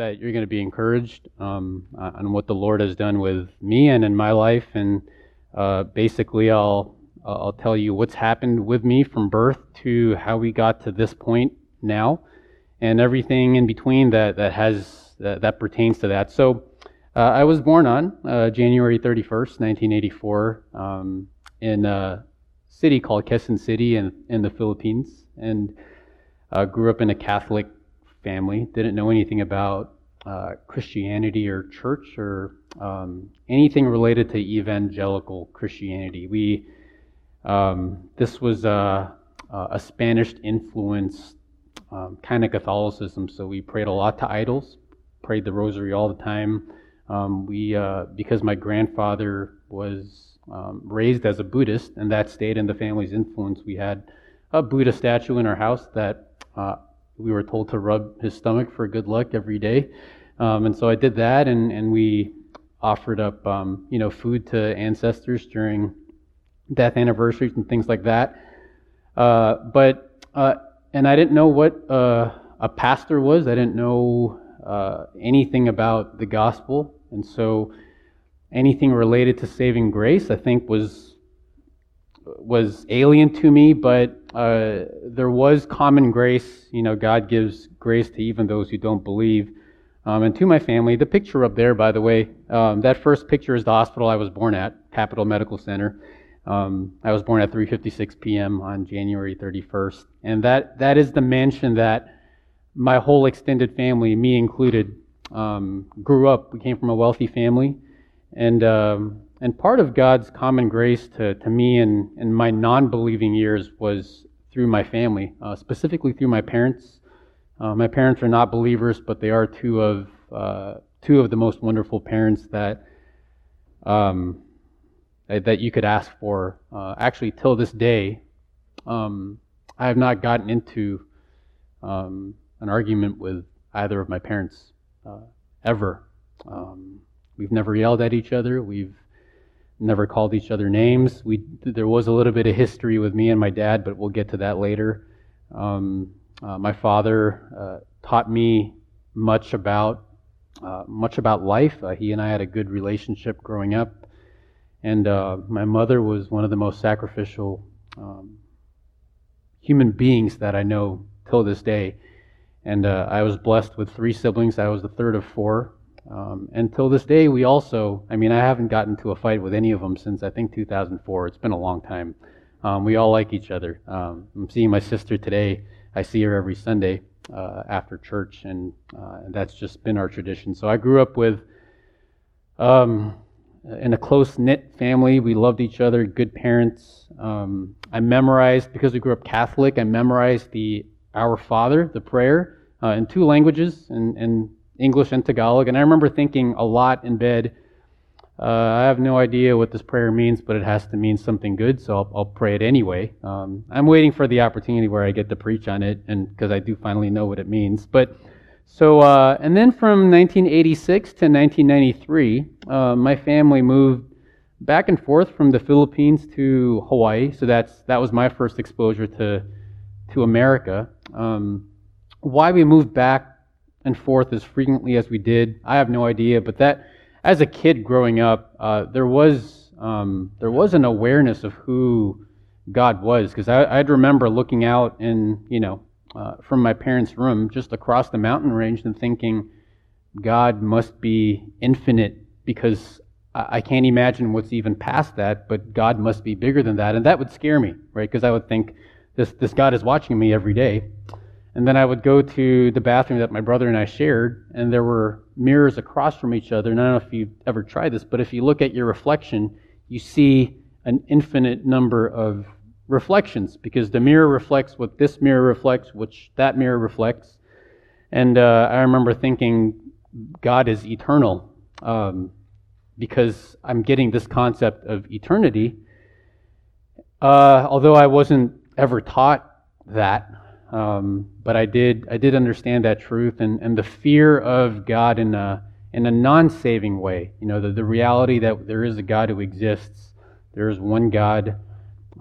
that you're going to be encouraged um, on what the Lord has done with me and in my life. And uh, basically, I'll I'll tell you what's happened with me from birth to how we got to this point now, and everything in between that that has that, that pertains to that. So, uh, I was born on uh, January 31st, 1984, um, in a city called Quezon City in in the Philippines, and uh, grew up in a Catholic family. Didn't know anything about uh, Christianity or church or um, anything related to evangelical Christianity. We um, this was a, a Spanish influenced um, kind of Catholicism, so we prayed a lot to idols, prayed the Rosary all the time. Um, we uh, because my grandfather was um, raised as a Buddhist, and that stayed in the family's influence. We had a Buddha statue in our house that uh, we were told to rub his stomach for good luck every day. Um, and so I did that, and, and we offered up, um, you know, food to ancestors during death anniversaries and things like that. Uh, but, uh, and I didn't know what uh, a pastor was. I didn't know uh, anything about the gospel. And so anything related to saving grace, I think, was was alien to me, but uh, there was common grace. You know, God gives grace to even those who don't believe. Um, and to my family, the picture up there, by the way, um, that first picture is the hospital I was born at, Capital Medical Center. Um, I was born at 3:56 p.m. on January 31st, and that that is the mansion that my whole extended family, me included, um, grew up. We came from a wealthy family, and um, and part of God's common grace to, to me in, in my non believing years was through my family, uh, specifically through my parents. Uh, my parents are not believers, but they are two of, uh, two of the most wonderful parents that, um, that you could ask for. Uh, actually, till this day, um, I have not gotten into um, an argument with either of my parents uh, ever. Um, we've never yelled at each other. We've never called each other names. We there was a little bit of history with me and my dad, but we'll get to that later. Um, uh, my father uh, taught me much about uh, much about life. Uh, he and I had a good relationship growing up, and uh, my mother was one of the most sacrificial um, human beings that I know till this day. And uh, I was blessed with three siblings. I was the third of four. Um, until this day, we also, I mean, I haven't gotten to a fight with any of them since I think 2004. It's been a long time. Um, we all like each other. Um, I'm seeing my sister today. I see her every Sunday uh, after church, and, uh, that's just been our tradition. So I grew up with, um, in a close knit family. We loved each other, good parents. Um, I memorized, because we grew up Catholic, I memorized the Our Father, the prayer, uh, in two languages, and, and English and Tagalog. And I remember thinking a lot in bed, uh, I have no idea what this prayer means, but it has to mean something good, so I'll, I'll pray it anyway. Um, I'm waiting for the opportunity where I get to preach on it, and because I do finally know what it means. But so, uh, and then from 1986 to 1993, uh, my family moved back and forth from the Philippines to Hawaii. So that's that was my first exposure to to America. Um, why we moved back and forth as frequently as we did. I have no idea, but that as a kid growing up, uh, there was um, there was an awareness of who God was because I'd remember looking out and you know uh, from my parents' room just across the mountain range and thinking God must be infinite because I can't imagine what's even past that, but God must be bigger than that, and that would scare me, right? Because I would think this this God is watching me every day. And then I would go to the bathroom that my brother and I shared, and there were mirrors across from each other. And I don't know if you've ever tried this, but if you look at your reflection, you see an infinite number of reflections because the mirror reflects what this mirror reflects, which that mirror reflects. And uh, I remember thinking, God is eternal um, because I'm getting this concept of eternity. Uh, although I wasn't ever taught that, um, but I did I did understand that truth and, and the fear of God in a in a non-saving way. You know, the, the reality that there is a God who exists. There is one God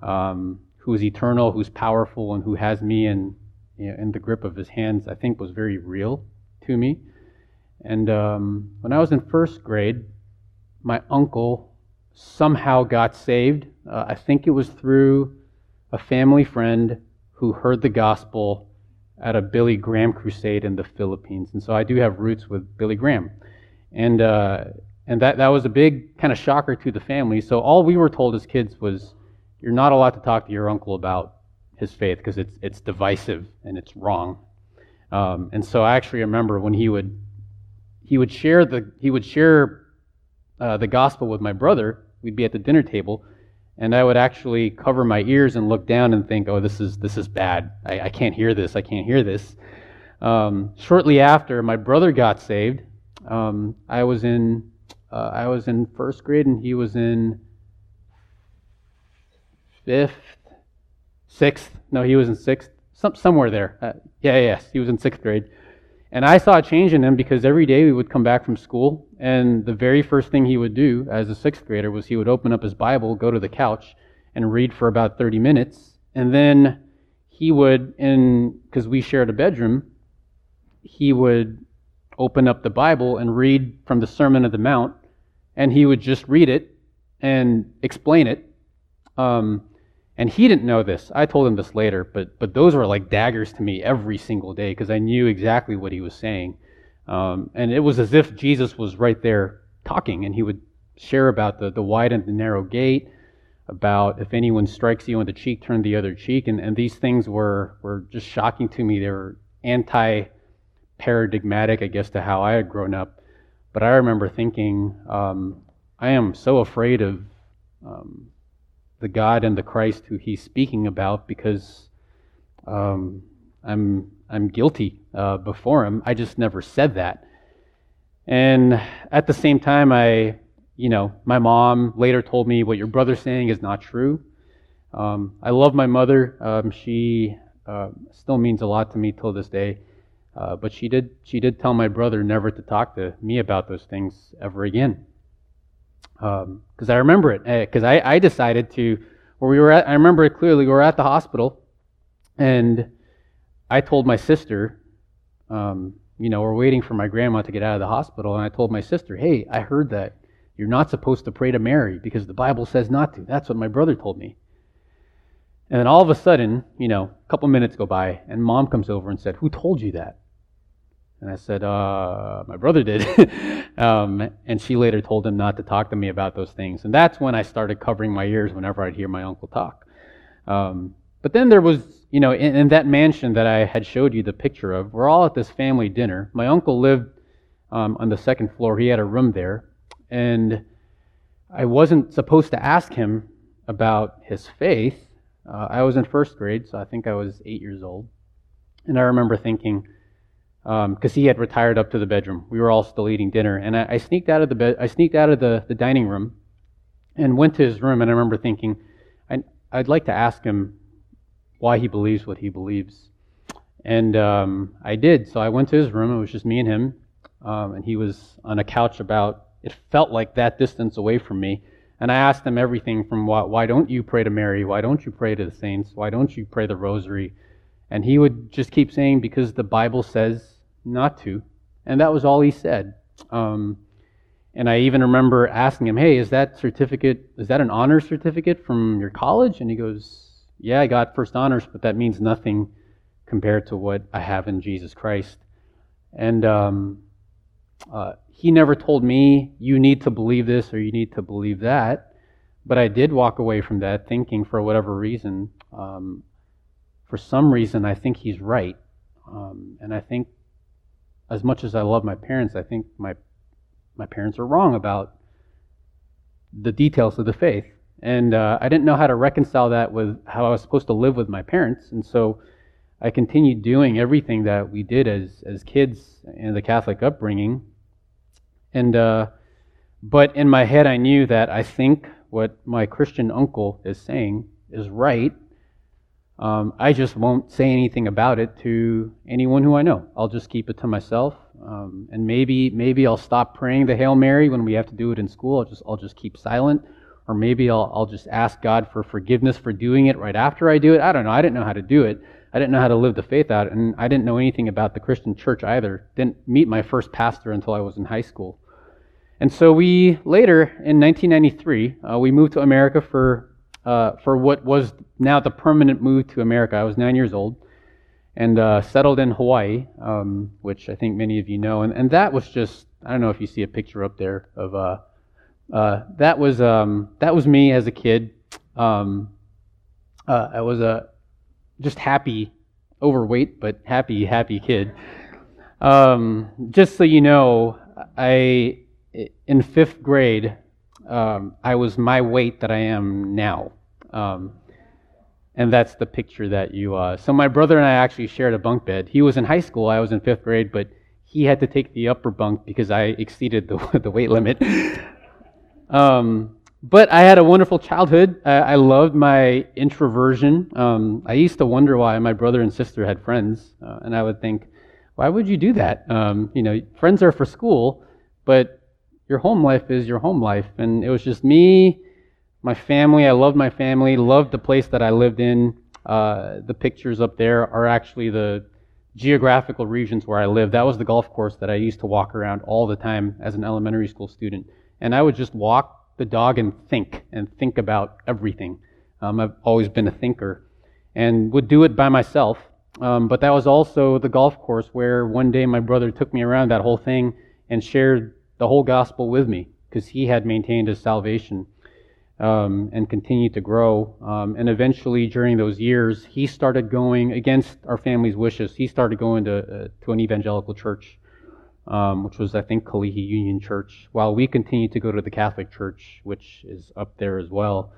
um, who is eternal, who's powerful, and who has me in you know, in the grip of His hands. I think was very real to me. And um, when I was in first grade, my uncle somehow got saved. Uh, I think it was through a family friend who heard the gospel at a Billy Graham crusade in the Philippines. And so I do have roots with Billy Graham. And, uh, and that, that was a big kind of shocker to the family. So all we were told as kids was, you're not allowed to talk to your uncle about his faith because it's, it's divisive and it's wrong. Um, and so I actually remember when he would, he would share the, he would share uh, the gospel with my brother. We'd be at the dinner table, and I would actually cover my ears and look down and think, "Oh, this is this is bad. I, I can't hear this. I can't hear this." Um, shortly after, my brother got saved. Um, I was in uh, I was in first grade, and he was in fifth, sixth. No, he was in sixth, some, somewhere there. Uh, yeah, yes, he was in sixth grade. And I saw a change in him because every day we would come back from school, and the very first thing he would do as a sixth grader was he would open up his Bible, go to the couch, and read for about 30 minutes. And then he would, in because we shared a bedroom, he would open up the Bible and read from the Sermon of the Mount, and he would just read it and explain it. Um, and he didn't know this. I told him this later, but but those were like daggers to me every single day because I knew exactly what he was saying. Um, and it was as if Jesus was right there talking, and he would share about the, the wide and the narrow gate, about if anyone strikes you on the cheek, turn the other cheek. And, and these things were, were just shocking to me. They were anti paradigmatic, I guess, to how I had grown up. But I remember thinking, um, I am so afraid of um, the God and the Christ who he's speaking about because um, I'm I'm guilty uh, before him. I just never said that. And at the same time, I, you know, my mom later told me what your brother's saying is not true. Um, I love my mother. Um, she uh, still means a lot to me till this day. Uh, but she did she did tell my brother never to talk to me about those things ever again because um, I remember it. Because eh, I, I decided to, where we were at, I remember it clearly. We were at the hospital, and I told my sister, um, you know, we're waiting for my grandma to get out of the hospital, and I told my sister, hey, I heard that you're not supposed to pray to Mary because the Bible says not to. That's what my brother told me. And then all of a sudden, you know, a couple minutes go by, and mom comes over and said, Who told you that? And I said, uh, my brother did. um, and she later told him not to talk to me about those things. And that's when I started covering my ears whenever I'd hear my uncle talk. Um, but then there was, you know, in, in, that mansion that I had showed you the picture of, we're all at this family dinner. My uncle lived um, on the second floor, he had a room there. And I wasn't supposed to ask him about his faith. Uh, I was in first grade, so I think I was eight years old. And I remember thinking, because um, he had retired up to the bedroom. We were all still eating dinner, and I, I sneaked out of the bed. I sneaked out of the, the dining room and went to his room. And I remember thinking, I, I'd like to ask him why he believes what he believes. And um, I did. So I went to his room. It was just me and him, um, and he was on a couch about. It felt like that distance away from me. And I asked him everything from why, why don't you pray to Mary? Why don't you pray to the saints? Why don't you pray the rosary? And he would just keep saying, because the Bible says not to. And that was all he said. Um, and I even remember asking him, hey, is that certificate, is that an honor certificate from your college? And he goes, yeah, I got first honors, but that means nothing compared to what I have in Jesus Christ. And um, uh, he never told me, you need to believe this or you need to believe that. But I did walk away from that thinking, for whatever reason, um, for some reason, I think he's right. Um, and I think, as much as I love my parents, I think my my parents are wrong about the details of the faith. And uh, I didn't know how to reconcile that with how I was supposed to live with my parents. And so I continued doing everything that we did as, as kids in the Catholic upbringing. And, uh, but in my head, I knew that I think what my Christian uncle is saying is right. Um, I just won't say anything about it to anyone who I know. I'll just keep it to myself, um, and maybe maybe I'll stop praying the Hail Mary when we have to do it in school. I'll just I'll just keep silent, or maybe I'll I'll just ask God for forgiveness for doing it right after I do it. I don't know. I didn't know how to do it, I didn't know how to live the faith out, and I didn't know anything about the Christian church either. Didn't meet my first pastor until I was in high school. And so we later, in 1993, uh, we moved to America for, uh, for what was now the permanent move to America. I was nine years old and uh, settled in Hawaii, um, which I think many of you know. And, and that was just, I don't know if you see a picture up there of, uh, uh, that was, um, that was me as a kid. Um, uh, I was a just happy, overweight, but happy, happy kid. Um, just so you know, I, in fifth grade, um, I was my weight that I am now. Um, and that's the picture that you. Uh, so my brother and I actually shared a bunk bed. He was in high school. I was in fifth grade, but he had to take the upper bunk because I exceeded the the weight limit. um, but I had a wonderful childhood. I, I loved my introversion. Um, I used to wonder why my brother and sister had friends, uh, and I would think, why would you do that? Um, you know, friends are for school, but your home life is your home life. And it was just me my family, I loved my family, loved the place that I lived in. Uh, the pictures up there are actually the geographical regions where I lived. That was the golf course that I used to walk around all the time as an elementary school student. And I would just walk the dog and think and think about everything. Um, I've always been a thinker and would do it by myself. Um, but that was also the golf course where one day my brother took me around that whole thing and shared the whole gospel with me because he had maintained his salvation um, and continued to grow. Um, and eventually, during those years, he started going against our family's wishes. He started going to, uh, to an evangelical church, um, which was, I think, Kalihi Union Church, while we continued to go to the Catholic Church, which is up there as well.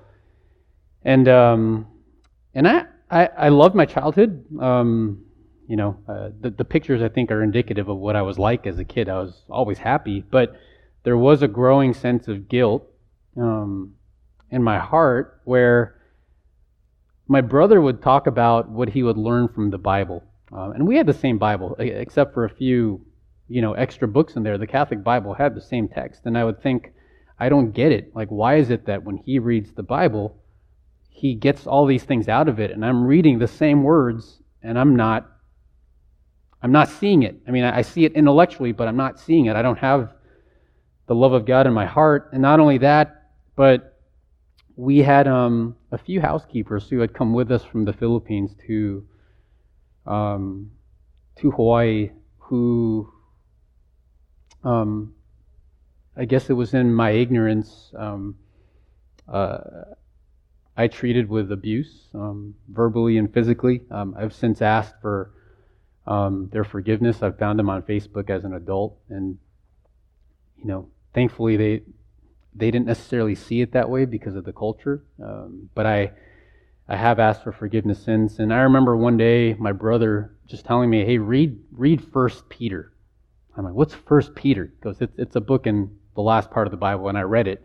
And um, and I, I, I loved my childhood. Um, you know, uh, the, the pictures I think are indicative of what I was like as a kid. I was always happy, but there was a growing sense of guilt. Um, in my heart where my brother would talk about what he would learn from the Bible. Uh, and we had the same Bible, except for a few, you know, extra books in there. The Catholic Bible had the same text. And I would think, I don't get it. Like, why is it that when he reads the Bible, he gets all these things out of it, and I'm reading the same words, and I'm not, I'm not seeing it. I mean, I see it intellectually, but I'm not seeing it. I don't have the love of God in my heart. And not only that, but we had um, a few housekeepers who had come with us from the Philippines to um, to Hawaii who um, I guess it was in my ignorance um, uh, I treated with abuse um, verbally and physically. Um, I've since asked for their forgiveness. I've found them on Facebook as an adult, and you know, thankfully they they didn't necessarily see it that way because of the culture. Um, but I, I have asked for forgiveness since. And I remember one day my brother just telling me, "Hey, read read First Peter." I'm like, "What's First Peter?" He goes, "It's it's a book in the last part of the Bible." And I read it,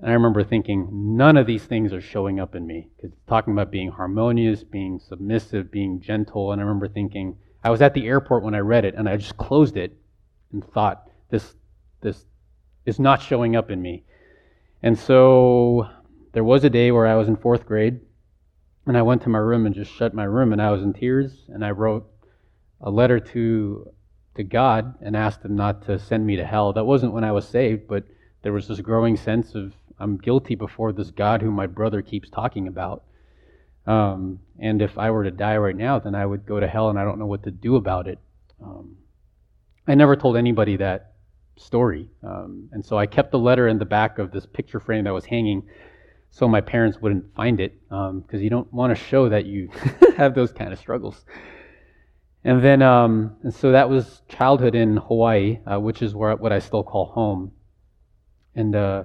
and I remember thinking, none of these things are showing up in me because it's talking about being harmonious, being submissive, being gentle. And I remember thinking, I was at the airport when I read it, and I just closed it and thought, this this is not showing up in me. And so there was a day where I was in fourth grade, and I went to my room and just shut my room, and I was in tears, and I wrote a letter to to God and asked Him not to send me to hell. That wasn't when I was saved, but there was this growing sense of I'm guilty before this God who my brother keeps talking about. Um, and if I were to die right now, then I would go to hell, and I don't know what to do about it. Um, I never told anybody that story. Um, and so I kept the letter in the back of this picture frame that was hanging so my parents wouldn't find it because um, you don't want to show that you have those kind of struggles. And then, um, and so that was childhood in Hawaii, uh, which is where what I still call home. And uh,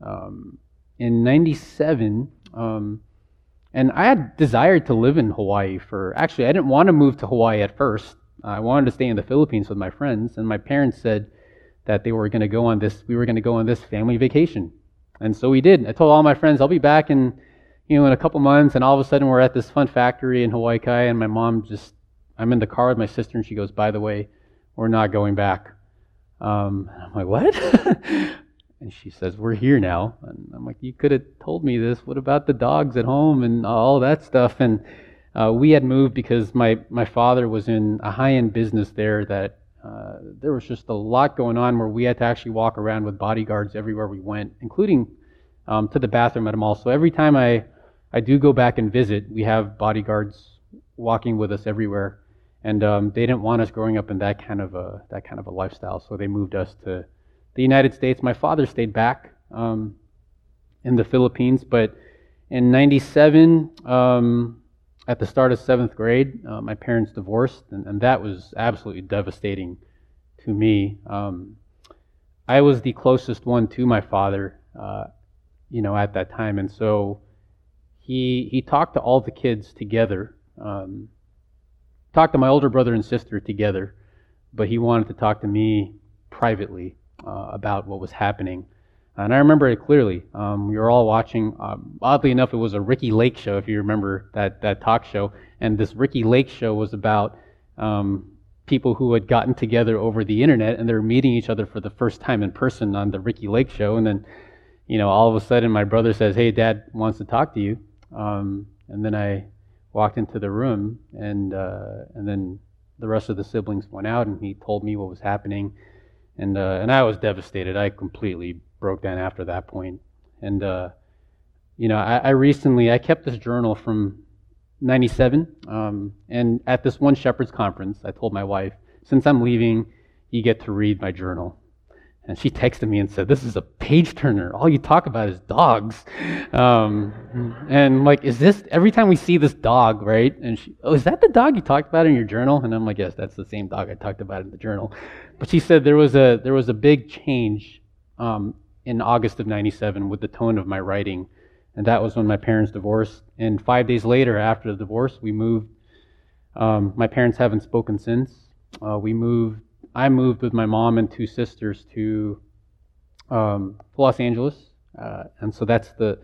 um, in '97, um, and I had desired to live in Hawaii for. Actually, I didn't want to move to Hawaii at first. I wanted to stay in the Philippines with my friends, and my parents said, that they were going to go on this, we were going to go on this family vacation. And so we did. I told all my friends, I'll be back in, you know, in a couple months. And all of a sudden we're at this fun factory in Hawaii Kai and my mom just, I'm in the car with my sister and she goes, by the way, we're not going back. Um, I'm like, what? and she says, we're here now. And I'm like, you could have told me this. What about the dogs at home and all that stuff? And uh, we had moved because my, my father was in a high end business there that uh, there was just a lot going on where we had to actually walk around with bodyguards everywhere we went, including um, to the bathroom at a mall. So every time I, I do go back and visit, we have bodyguards walking with us everywhere. And um, they didn't want us growing up in that kind of a that kind of a lifestyle, so they moved us to the United States. My father stayed back um, in the Philippines, but in '97, um, at the start of seventh grade, uh, my parents divorced, and, and, that was absolutely devastating to me. Um, I was the closest one to my father, uh, you know, at that time, and so he he talked to all the kids together. Um, talked to my older brother and sister together, but he wanted to talk to me privately uh, about what was happening. And I remember it clearly. Um, we were all watching. Um, oddly enough, it was a Ricki Lake show, if you remember that that talk show. And this Ricki Lake show was about um, people who had gotten together over the internet and they were meeting each other for the first time in person on the Ricki Lake show. And then, you know, all of a sudden, my brother says, "Hey, Dad wants to talk to you." Um, and then I walked into the room, and uh, and then the rest of the siblings went out, and he told me what was happening, and uh, and I was devastated. I completely broke down after that point, and uh, you know, I, I, recently I kept this journal from '97, um, and at this one Shepherds conference, I told my wife, since I'm leaving, you get to read my journal. And she texted me and said, This is a page turner. All you talk about is dogs. Um, and like, is this every time we see this dog, right? And she, Oh, is that the dog you talked about in your journal? And I'm like, Yes, that's the same dog I talked about in the journal. But she said there was a, there was a big change um, in August of 97 with the tone of my writing. And that was when my parents divorced. And five days later, after the divorce, we moved. Um, my parents haven't spoken since. Uh, we moved I moved with my mom and two sisters to um, Los Angeles, uh, and so that's the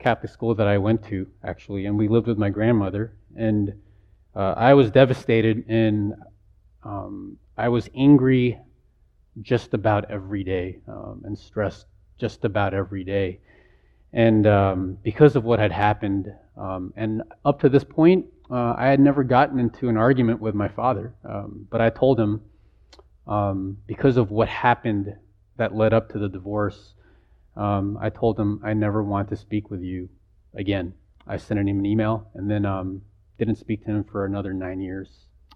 Catholic school that I went to actually, and we lived with my grandmother, and uh, I was devastated and um, I was angry just about every day um, and stressed just about every day, and um, because of what had happened, um, and up to this point, uh, I had never gotten into an argument with my father, um, but I told him um, because of what happened that led up to the divorce, um, I told him I never want to speak with you again. I sent him an email and then um, didn't speak to him for another nine years,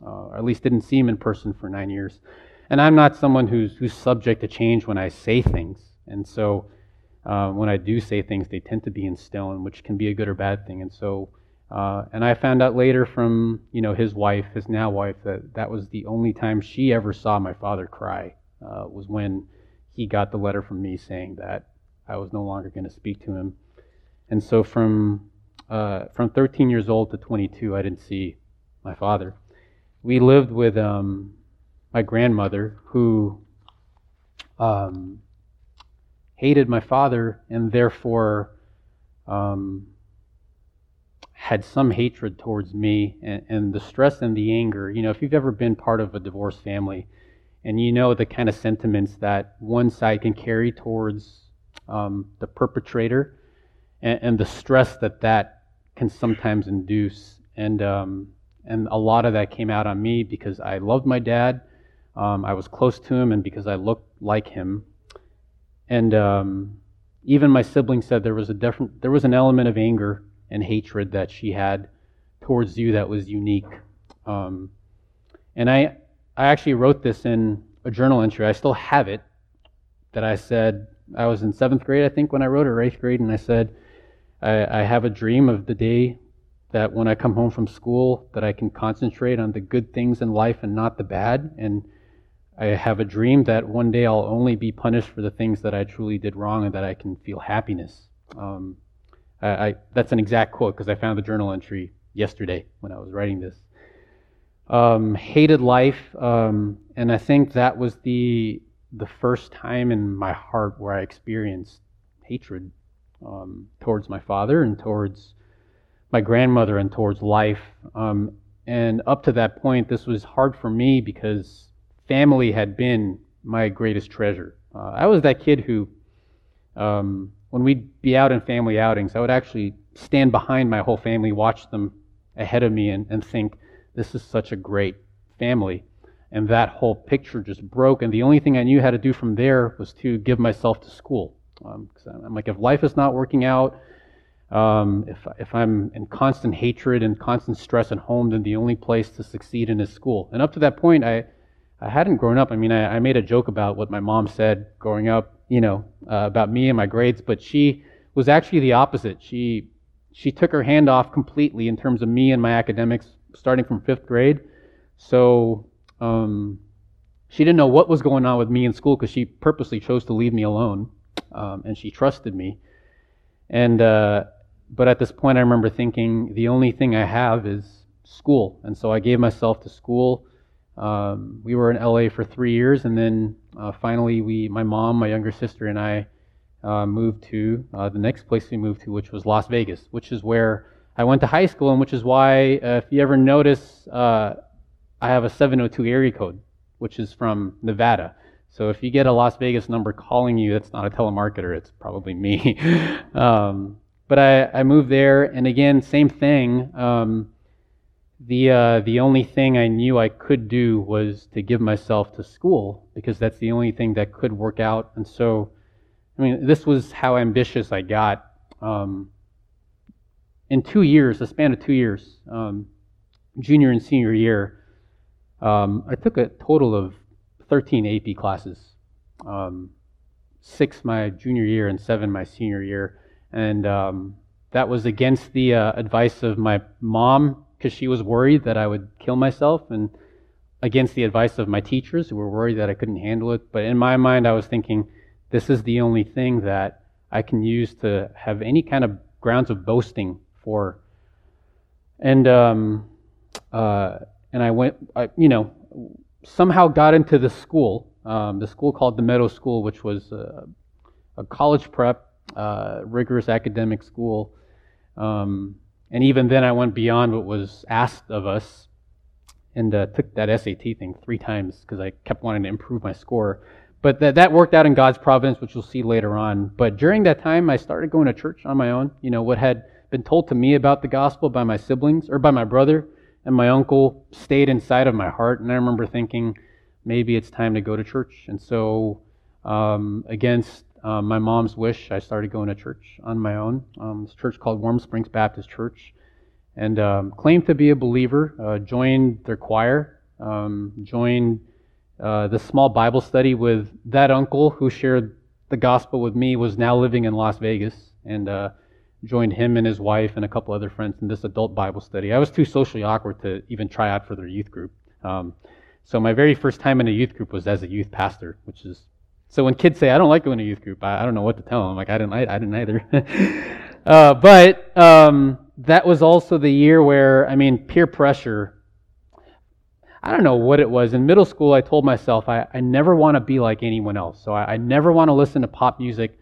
uh, or at least didn't see him in person for nine years. And I'm not someone who's who's subject to change when I say things, and so uh, when I do say things, they tend to be in stone, which can be a good or bad thing. And so uh, and I found out later from you know his wife, his now wife, that that was the only time she ever saw my father cry uh, was when he got the letter from me saying that I was no longer going to speak to him. And so from uh, from 13 years old to 22, I didn't see my father. We lived with um, my grandmother who um, hated my father and therefore. Um, had some hatred towards me and, and, the stress and the anger. You know, if you've ever been part of a divorced family and you know the kind of sentiments that one side can carry towards um, the perpetrator and, and, the stress that that can sometimes induce. And, um, and a lot of that came out on me because I loved my dad. Um, I was close to him and because I looked like him. And um, even my siblings said there was a different, there was an element of anger and hatred that she had towards you that was unique. Um, and I, I actually wrote this in a journal entry. I still have it. That I said I was in seventh grade, I think, when I wrote it, or eighth grade, and I said I, I have a dream of the day that when I come home from school, that I can concentrate on the good things in life and not the bad. And I have a dream that one day I'll only be punished for the things that I truly did wrong, and that I can feel happiness. Um, I, I that's an exact quote because I found the journal entry yesterday when I was writing this. Um, hated life, um, and I think that was the the first time in my heart where I experienced hatred um, towards my father and towards my grandmother and towards life. Um, and up to that point, this was hard for me because family had been my greatest treasure. Uh, I was that kid who um, when we'd be out in family outings, I would actually stand behind my whole family, watch them ahead of me and, and think, this is such a great family. And that whole picture just broke. And the only thing I knew how to do from there was to give myself to school. Um, I'm like, if life is not working out, um, if, if I'm in constant hatred and constant stress at home, then the only place to succeed in is school. And up to that point, I, I hadn't grown up. I mean, I, I made a joke about what my mom said growing up, you know, uh, about me and my grades, but she was actually the opposite. She, she took her hand off completely in terms of me and my academics starting from fifth grade. So um, she didn't know what was going on with me in school because she purposely chose to leave me alone, um, and she trusted me. And uh, but at this point, I remember thinking the only thing I have is school, and so I gave myself to school. Um, we were in LA for three years, and then uh, finally, we, my mom, my younger sister, and I uh, moved to uh, the next place we moved to, which was Las Vegas, which is where I went to high school, and which is why, uh, if you ever notice, uh, I have a 702 area code, which is from Nevada. So if you get a Las Vegas number calling you, that's not a telemarketer, it's probably me. um, but I, I moved there, and again, same thing. Um, the uh, the only thing I knew I could do was to give myself to school because that's the only thing that could work out. And so, I mean, this was how ambitious I got. Um, in two years, a span of two years, um, junior and senior year, um, I took a total of 13 AP classes, um, six my junior year and seven my senior year. And um, that was against the uh, advice of my mom because she was worried that I would kill myself, and against the advice of my teachers who were worried that I couldn't handle it. But in my mind, I was thinking, this is the only thing that I can use to have any kind of grounds of boasting for. And um, uh, and I went, I, you know, somehow got into the school, um, the school called the Meadow School, which was a, a college prep, uh, rigorous academic school. Um, and even then, I went beyond what was asked of us and uh, took that SAT thing three times because I kept wanting to improve my score. But that, that worked out in God's providence, which we'll see later on. But during that time, I started going to church on my own. You know, what had been told to me about the gospel by my siblings or by my brother and my uncle stayed inside of my heart. And I remember thinking, maybe it's time to go to church. And so, um, against uh, my mom's wish, I started going to church on my own. Um, this church called Warm Springs Baptist Church, and um, claimed to be a believer. Uh, joined their choir. Um, joined uh, the small Bible study with that uncle who shared the gospel with me. Was now living in Las Vegas, and uh, joined him and his wife and a couple other friends in this adult Bible study. I was too socially awkward to even try out for their youth group. Um, so my very first time in a youth group was as a youth pastor, which is so when kids say I don't like going to youth group, I, I don't know what to tell them. Like I didn't, I, I didn't either. uh, but um, that was also the year where I mean peer pressure. I don't know what it was. In middle school, I told myself I, I never want to be like anyone else. So I, I never want to listen to pop music.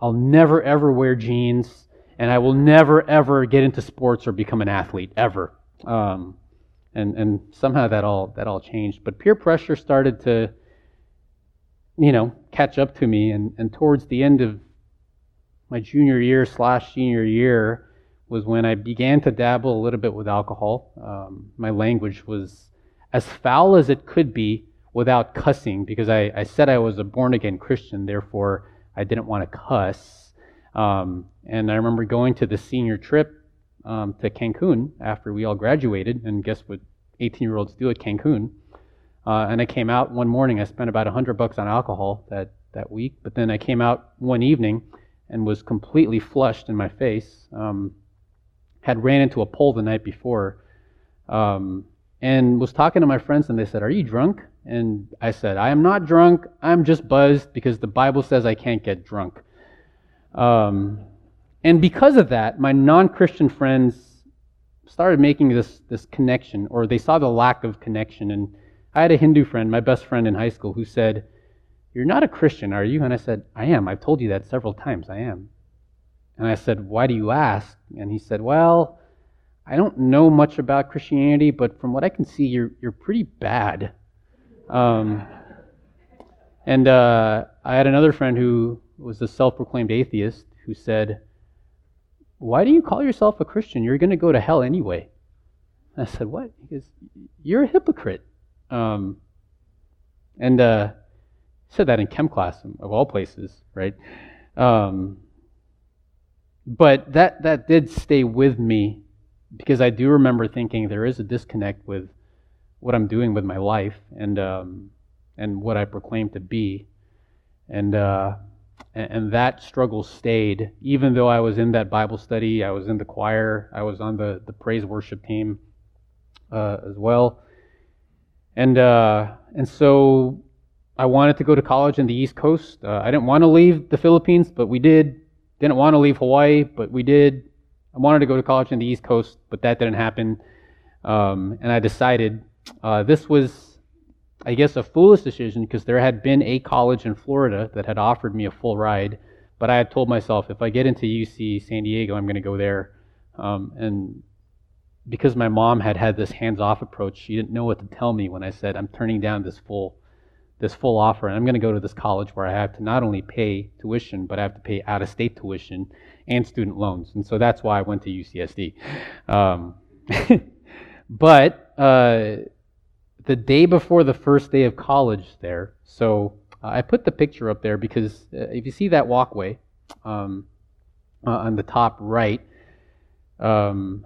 I'll never ever wear jeans and I will never ever get into sports or become an athlete ever. Um, and and somehow that all that all changed. But peer pressure started to, you know, catch up to me. And and towards the end of my junior year slash senior year was when I began to dabble a little bit with alcohol. Um, my language was as foul as it could be without cussing because I, I said I was a born again Christian, therefore I didn't want to cuss. Um, and I remember going to the senior trip um, to Cancun after we all graduated, and guess what 18 year olds do at Cancun? Uh, and I came out one morning. I spent about a 100 bucks on alcohol that, that week, but then I came out one evening and was completely flushed in my face. Um, had ran into a pole the night before, um, and was talking to my friends, and they said, "Are you drunk?" And I said, "I am not drunk. I'm just buzzed because the Bible says I can't get drunk." Um, and because of that, my non Christian friends started making this, this connection, or they saw the lack of connection. And I had a Hindu friend, my best friend in high school, who said, You're not a Christian, are you? And I said, I am. I've told you that several times. I am. And I said, Why do you ask? And he said, Well, I don't know much about Christianity, but from what I can see, you're, you're pretty bad. Um, and uh, I had another friend who was a self proclaimed atheist who said, Why do you call yourself a Christian? You're going to go to hell anyway. I said, What? He goes, You're a hypocrite. Um, and uh, said that in chem class, of all places, right? Um, but that, that did stay with me because I do remember thinking there is a disconnect with what I'm doing with my life and, um, and what I proclaim to be. And, uh, and that struggle stayed, even though I was in that Bible study, I was in the choir, I was on the, the praise worship team uh, as well. And, uh, and so I wanted to go to college in the East Coast. Uh, I didn't want to leave the Philippines, but we did. Didn't want to leave Hawaii, but we did. I wanted to go to college in the East Coast, but that didn't happen. Um, and I decided uh, this was, I guess, a foolish decision because there had been a college in Florida that had offered me a full ride. But I had told myself if I get into UC San Diego, I'm going to go there. Um, and because my mom had had this hands-off approach, she didn't know what to tell me when I said I'm turning down this full this full offer and I'm going to go to this college where I have to not only pay tuition, but I have to pay out of state tuition and student loans. And so that's why I went to UCSD. Um, but uh, the day before the first day of college there, so uh, I put the picture up there because uh, if you see that walkway um, uh, on the top right, um,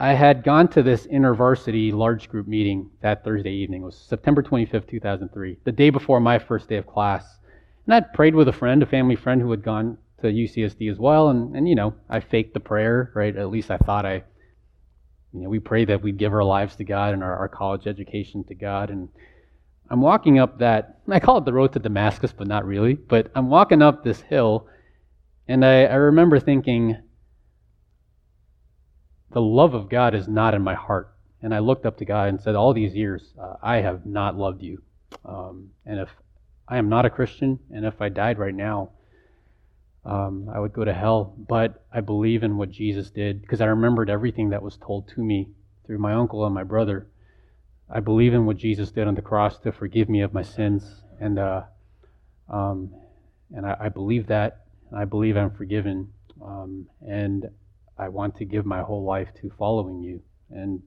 I had gone to this intervarsity large group meeting that Thursday evening. It was September 25th, 2003, the day before my first day of class. And I'd prayed with a friend, a family friend who had gone to UCSD as well. And, and you know, I faked the prayer, right? At least I thought I, you know, we prayed that we'd give our lives to God and our, our college education to God. And I'm walking up that, I call it the road to Damascus, but not really. But I'm walking up this hill, and I, I remember thinking, the love of God is not in my heart. And I looked up to God and said, All these years, uh, I have not loved you. Um, and if I am not a Christian, and if I died right now, um, I would go to hell. But I believe in what Jesus did because I remembered everything that was told to me through my uncle and my brother. I believe in what Jesus did on the cross to forgive me of my sins. And, uh, um, and I, I, believe that. I believe I'm forgiven. Um, and I want to give my whole life to following you. And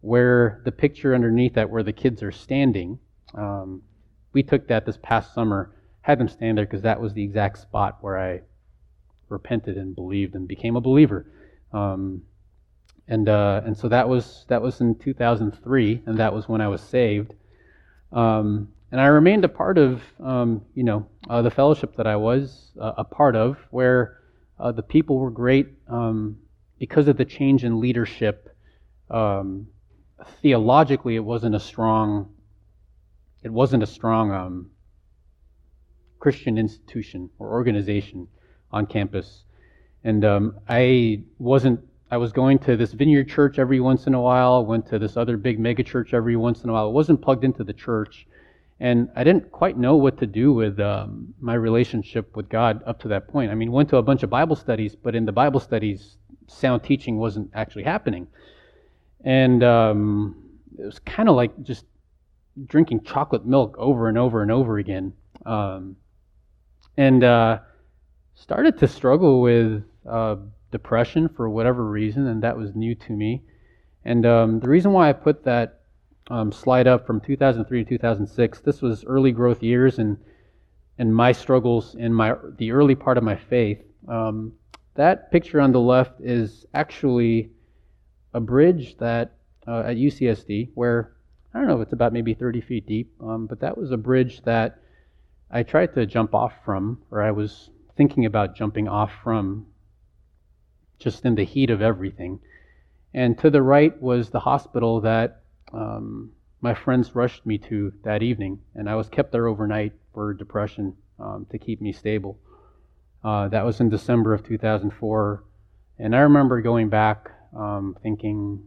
where the picture underneath that, where the kids are standing, um, we took that this past summer, had them stand there because that was the exact spot where I repented and believed and became a believer. Um, and uh, and so that was that was in 2003, and that was when I was saved. Um, and I remained a part of um, you know uh, the fellowship that I was uh, a part of, where uh, the people were great. Um, because of the change in leadership, um, theologically, it wasn't a strong, it wasn't a strong um, Christian institution or organization on campus. And um, I wasn't, I was going to this vineyard church every once in a while, went to this other big mega church every once in a while. I wasn't plugged into the church. And I didn't quite know what to do with um, my relationship with God up to that point. I mean, went to a bunch of Bible studies, but in the Bible studies, sound teaching wasn't actually happening. And um, it was kind of like just drinking chocolate milk over and over and over again. Um, and uh, started to struggle with uh, depression for whatever reason, and that was new to me. And um, the reason why I put that um, slide up from 2003 to 2006, this was early growth years and and my struggles in my the early part of my faith. Um, that picture on the left is actually a bridge that uh, at UCSD where I don't know if it's about maybe 30 feet deep, um, but that was a bridge that I tried to jump off from, or I was thinking about jumping off from just in the heat of everything. And to the right was the hospital that um, my friends rushed me to that evening, and I was kept there overnight for depression um, to keep me stable. Uh, that was in December of 2004. And I remember going back um, thinking,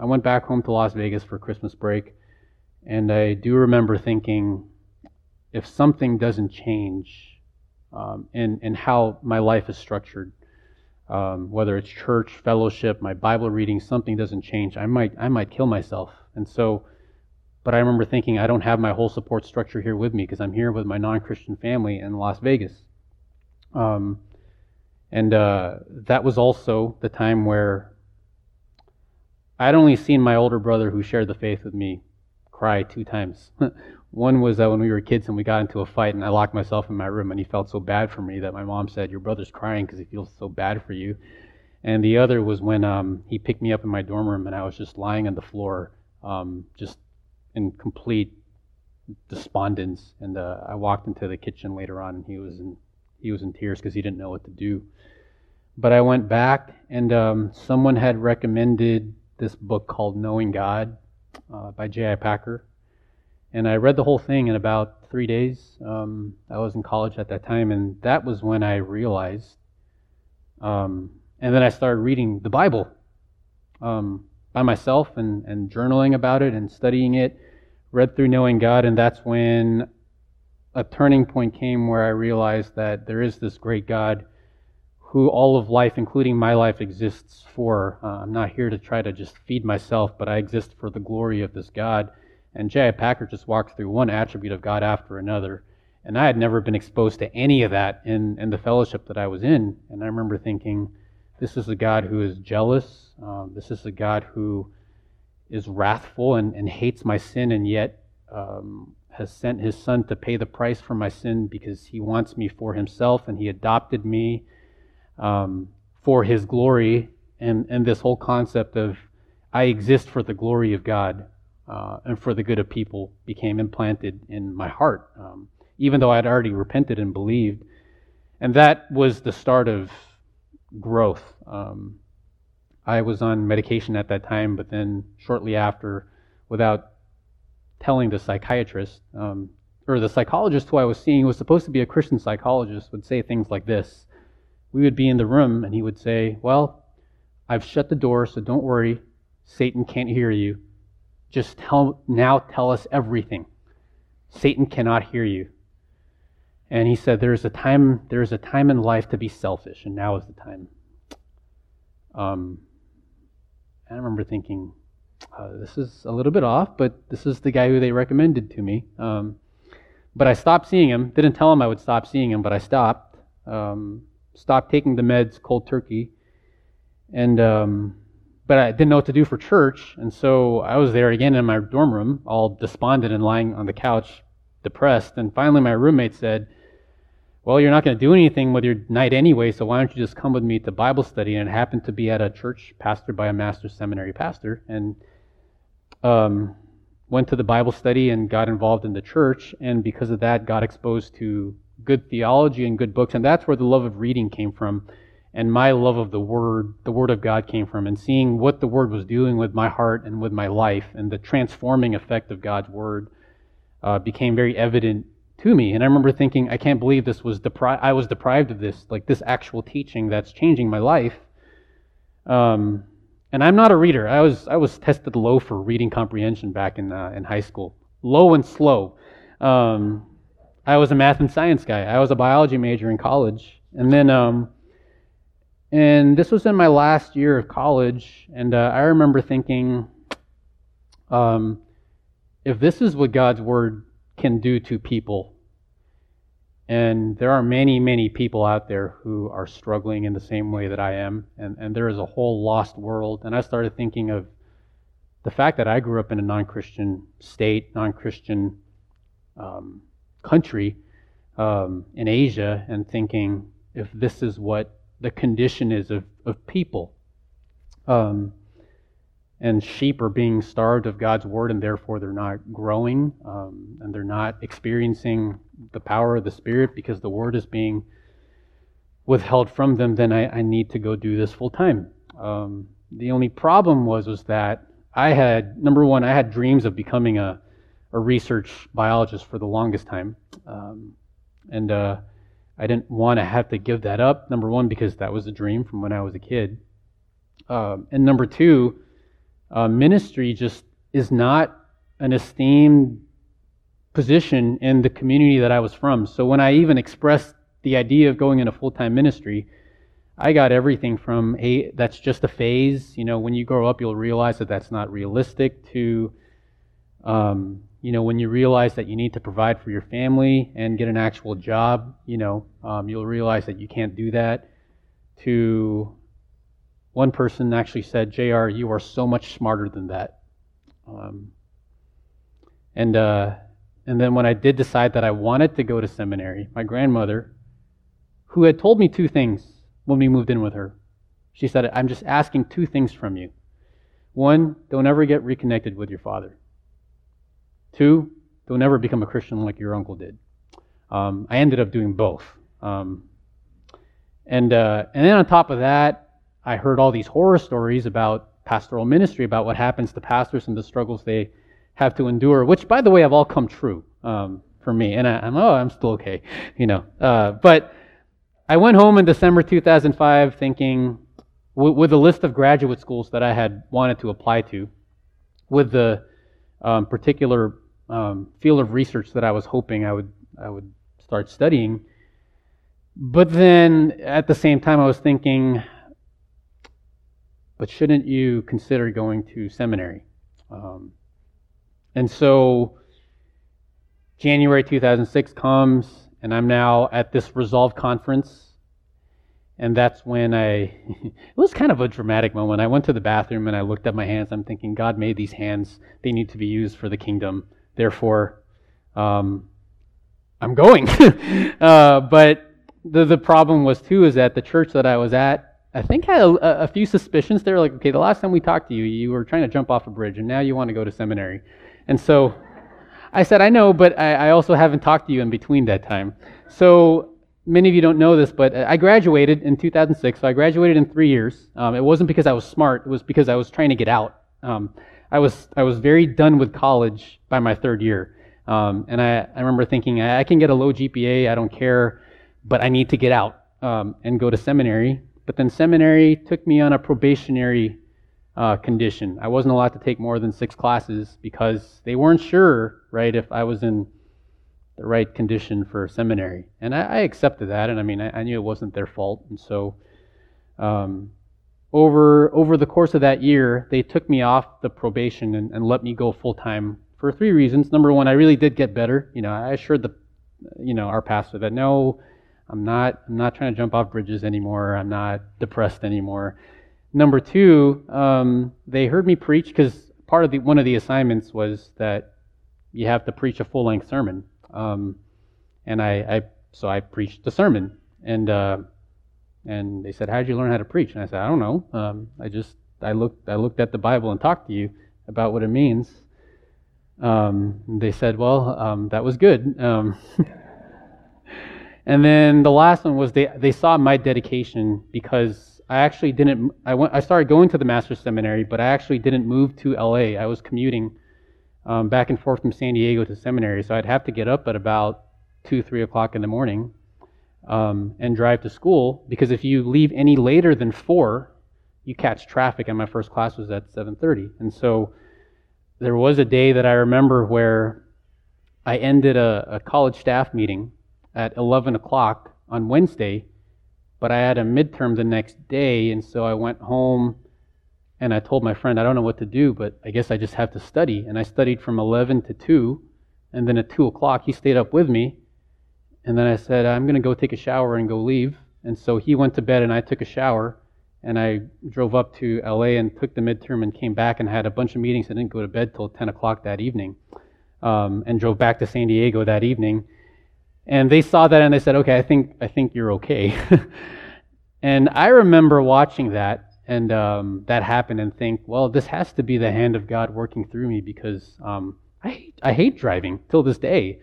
I went back home to Las Vegas for Christmas break. And I do remember thinking, if something doesn't change um, in, in how my life is structured, um, whether it's church, fellowship, my Bible reading, something doesn't change, I might, I might kill myself. And so, but I remember thinking, I don't have my whole support structure here with me because I'm here with my non Christian family in Las Vegas. Um, and uh, that was also the time where I'd only seen my older brother who shared the faith with me cry two times. One was uh, when we were kids and we got into a fight, and I locked myself in my room, and he felt so bad for me that my mom said, Your brother's crying because he feels so bad for you. And the other was when um, he picked me up in my dorm room, and I was just lying on the floor, um, just in complete despondence. And uh, I walked into the kitchen later on, and he was in he was in tears because he didn't know what to do. But I went back, and um, someone had recommended this book called Knowing God uh, by J.I. Packer. And I read the whole thing in about three days. Um, I was in college at that time, and that was when I realized. Um, and then I started reading the Bible um, by myself and, and journaling about it and studying it. Read through Knowing God, and that's when a turning point came where I realized that there is this great God who all of life, including my life, exists for. Uh, I'm not here to try to just feed myself, but I exist for the glory of this God. And J.I. Packer just walked through one attribute of God after another. And I had never been exposed to any of that in, in the fellowship that I was in. And I remember thinking, this is a God who is jealous. Um, this is a God who is wrathful and, and hates my sin, and yet um, has sent his son to pay the price for my sin because he wants me for himself and he adopted me um, for his glory and, and this whole concept of I exist for the glory of God uh, and for the good of people became implanted in my heart, um, even though I had already repented and believed. And that was the start of growth. Um, I was on medication at that time, but then shortly after, without telling the psychiatrist, um, or the psychologist who I was seeing, who was supposed to be a Christian psychologist, would say things like this we would be in the room and he would say, Well, I've shut the door, so don't worry. Satan can't hear you. Just tell now tell us everything. Satan cannot hear you. And he said, There's a time, there's a time in life to be selfish, and now is the time. Um, I remember thinking, uh, this is a little bit off, but this is the guy who they recommended to me. Um, but I stopped seeing him. Didn't tell him I would stop seeing him, but I stopped. Um, stopped taking the meds cold turkey. And, um, but I didn't know what to do for church. And so I was there again in my dorm room, all despondent and lying on the couch, depressed. And finally, my roommate said, Well, you're not going to do anything with your night anyway, so why don't you just come with me to Bible study? And it happened to be at a church pastored by a master's seminary pastor. And, um, went to the Bible study and got involved in the church. And because of that, got exposed to good theology and good books, and that's where the love of reading came from, and my love of the Word, the Word of God came from, and seeing what the Word was doing with my heart and with my life, and the transforming effect of God's Word uh, became very evident to me. And I remember thinking, I can't believe this was depri- I was deprived of this, like this actual teaching that's changing my life. Um, and I'm not a reader. I was I was tested low for reading comprehension back in uh, in high school, low and slow. Um, I was a math and science guy. I was a biology major in college, and then um, and this was in my last year of college, and uh, I remember thinking, um, if this is what God's word can do to people, and there are many, many people out there who are struggling in the same way that I am, and, and there is a whole lost world. And I started thinking of the fact that I grew up in a non Christian state, non Christian um, country um, in Asia and thinking if this is what the condition is of, of people. Um, and sheep are being starved of God's word, and therefore they're not growing, um, and they're not experiencing the power of the Spirit because the word is being withheld from them. Then I, I need to go do this full time. Um, the only problem was was that I had number one, I had dreams of becoming a a research biologist for the longest time. Um, and uh, I didn't want to have to give that up, number one, because that was a dream from when I was a kid. Um, and number two, uh, ministry just is not an esteemed position in the community that I was from. So when I even expressed the idea of going into full time ministry, I got everything from, hey, that's just a phase. You know, when you grow up, you'll realize that that's not realistic, to, um, you know, when you realize that you need to provide for your family and get an actual job, you know, um, you'll realize that you can't do that. To one person actually said, "JR, you are so much smarter than that." Um, and uh, and then when I did decide that I wanted to go to seminary, my grandmother, who had told me two things when we moved in with her, she said, "I'm just asking two things from you. One, don't ever get reconnected with your father. Two, don't ever become a Christian like your uncle did." Um, I ended up doing both. Um, and, uh, and then on top of that, I heard all these horror stories about pastoral ministry, about what happens to pastors and the struggles they have to endure, which, by the way, have all come true um, for me. And I, am oh, I'm still okay, you know. Uh, but I went home in December 2005 thinking, w- with a list of graduate schools that I had wanted to apply to, with the um, particular um, field of research that I was hoping I would I would start studying. But then at the same time, I was thinking, but shouldn't you consider going to seminary? Um, and so January 2006 comes, and I'm now at this Resolve conference. And that's when I, it was kind of a dramatic moment. I went to the bathroom and I looked at my hands. I'm thinking, God made these hands. They need to be used for the kingdom. Therefore, um, I'm going. uh, but the, the problem was, too, is that the church that I was at, I think had a, a, few suspicions. They were like, okay, the last time we talked to you, you were trying to jump off a bridge, and now you want to go to seminary. And so I said, I know, but I, I also haven't talked to you in between that time. So many of you don't know this, but I graduated in 2006. So I graduated in three years. Um, it wasn't because I was smart, it was because I was trying to get out. Um, I, was, I was very done with college by my third year. Um, and I, I remember thinking, I, I, can get a low GPA, I don't care, but I need to get out um, and go to seminary. But then seminary took me on a probationary uh, condition. I wasn't allowed to take more than six classes because they weren't sure, right, if I was in the right condition for seminary. And I, I accepted that, and I mean, I, I, knew it wasn't their fault. And so, um, over over the course of that year, they took me off the probation and, and let me go full time for three reasons. Number one, I really did get better. You know, I assured the, you know, our pastor that no, I'm not, I'm not trying to jump off bridges anymore. I'm not depressed anymore. Number two, um, they heard me preach because part of the one of the assignments was that you have to preach a full length sermon. Um, and I, I, so I preached the sermon, and uh, and they said, "How did you learn how to preach?" And I said, "I don't know. Um, I just I looked I looked at the Bible and talked to you about what it means." Um, they said, well, um, that was good. And then the last one was they, they saw my dedication because I actually didn't, I, went, I started going to the master's seminary, but I actually didn't move to LA. I was commuting um, back and forth from San Diego to seminary, so I'd have to get up at about 2, 3 o'clock in the morning um, and drive to school because if you leave any later than 4, you catch traffic, and my first class was at 7.30. And so there was a day that I remember where I ended a, a college staff meeting at 11 o'clock on Wednesday, but I had a midterm the next day, and so I went home and I told my friend, I don't know what to do, but I guess I just have to study. And I studied from 11 to 2, and then at 2 o'clock, he stayed up with me. And then I said, I'm going to go take a shower and go leave. And so he went to bed, and I took a shower and I drove up to LA and took the midterm and came back and had a bunch of meetings. I didn't go to bed till 10 o'clock that evening, um, and drove back to San Diego that evening. And they saw that and they said, "Okay, I think I think you're okay." and I remember watching that and um, that happen and think, "Well, this has to be the hand of God working through me because um, I I hate driving till this day."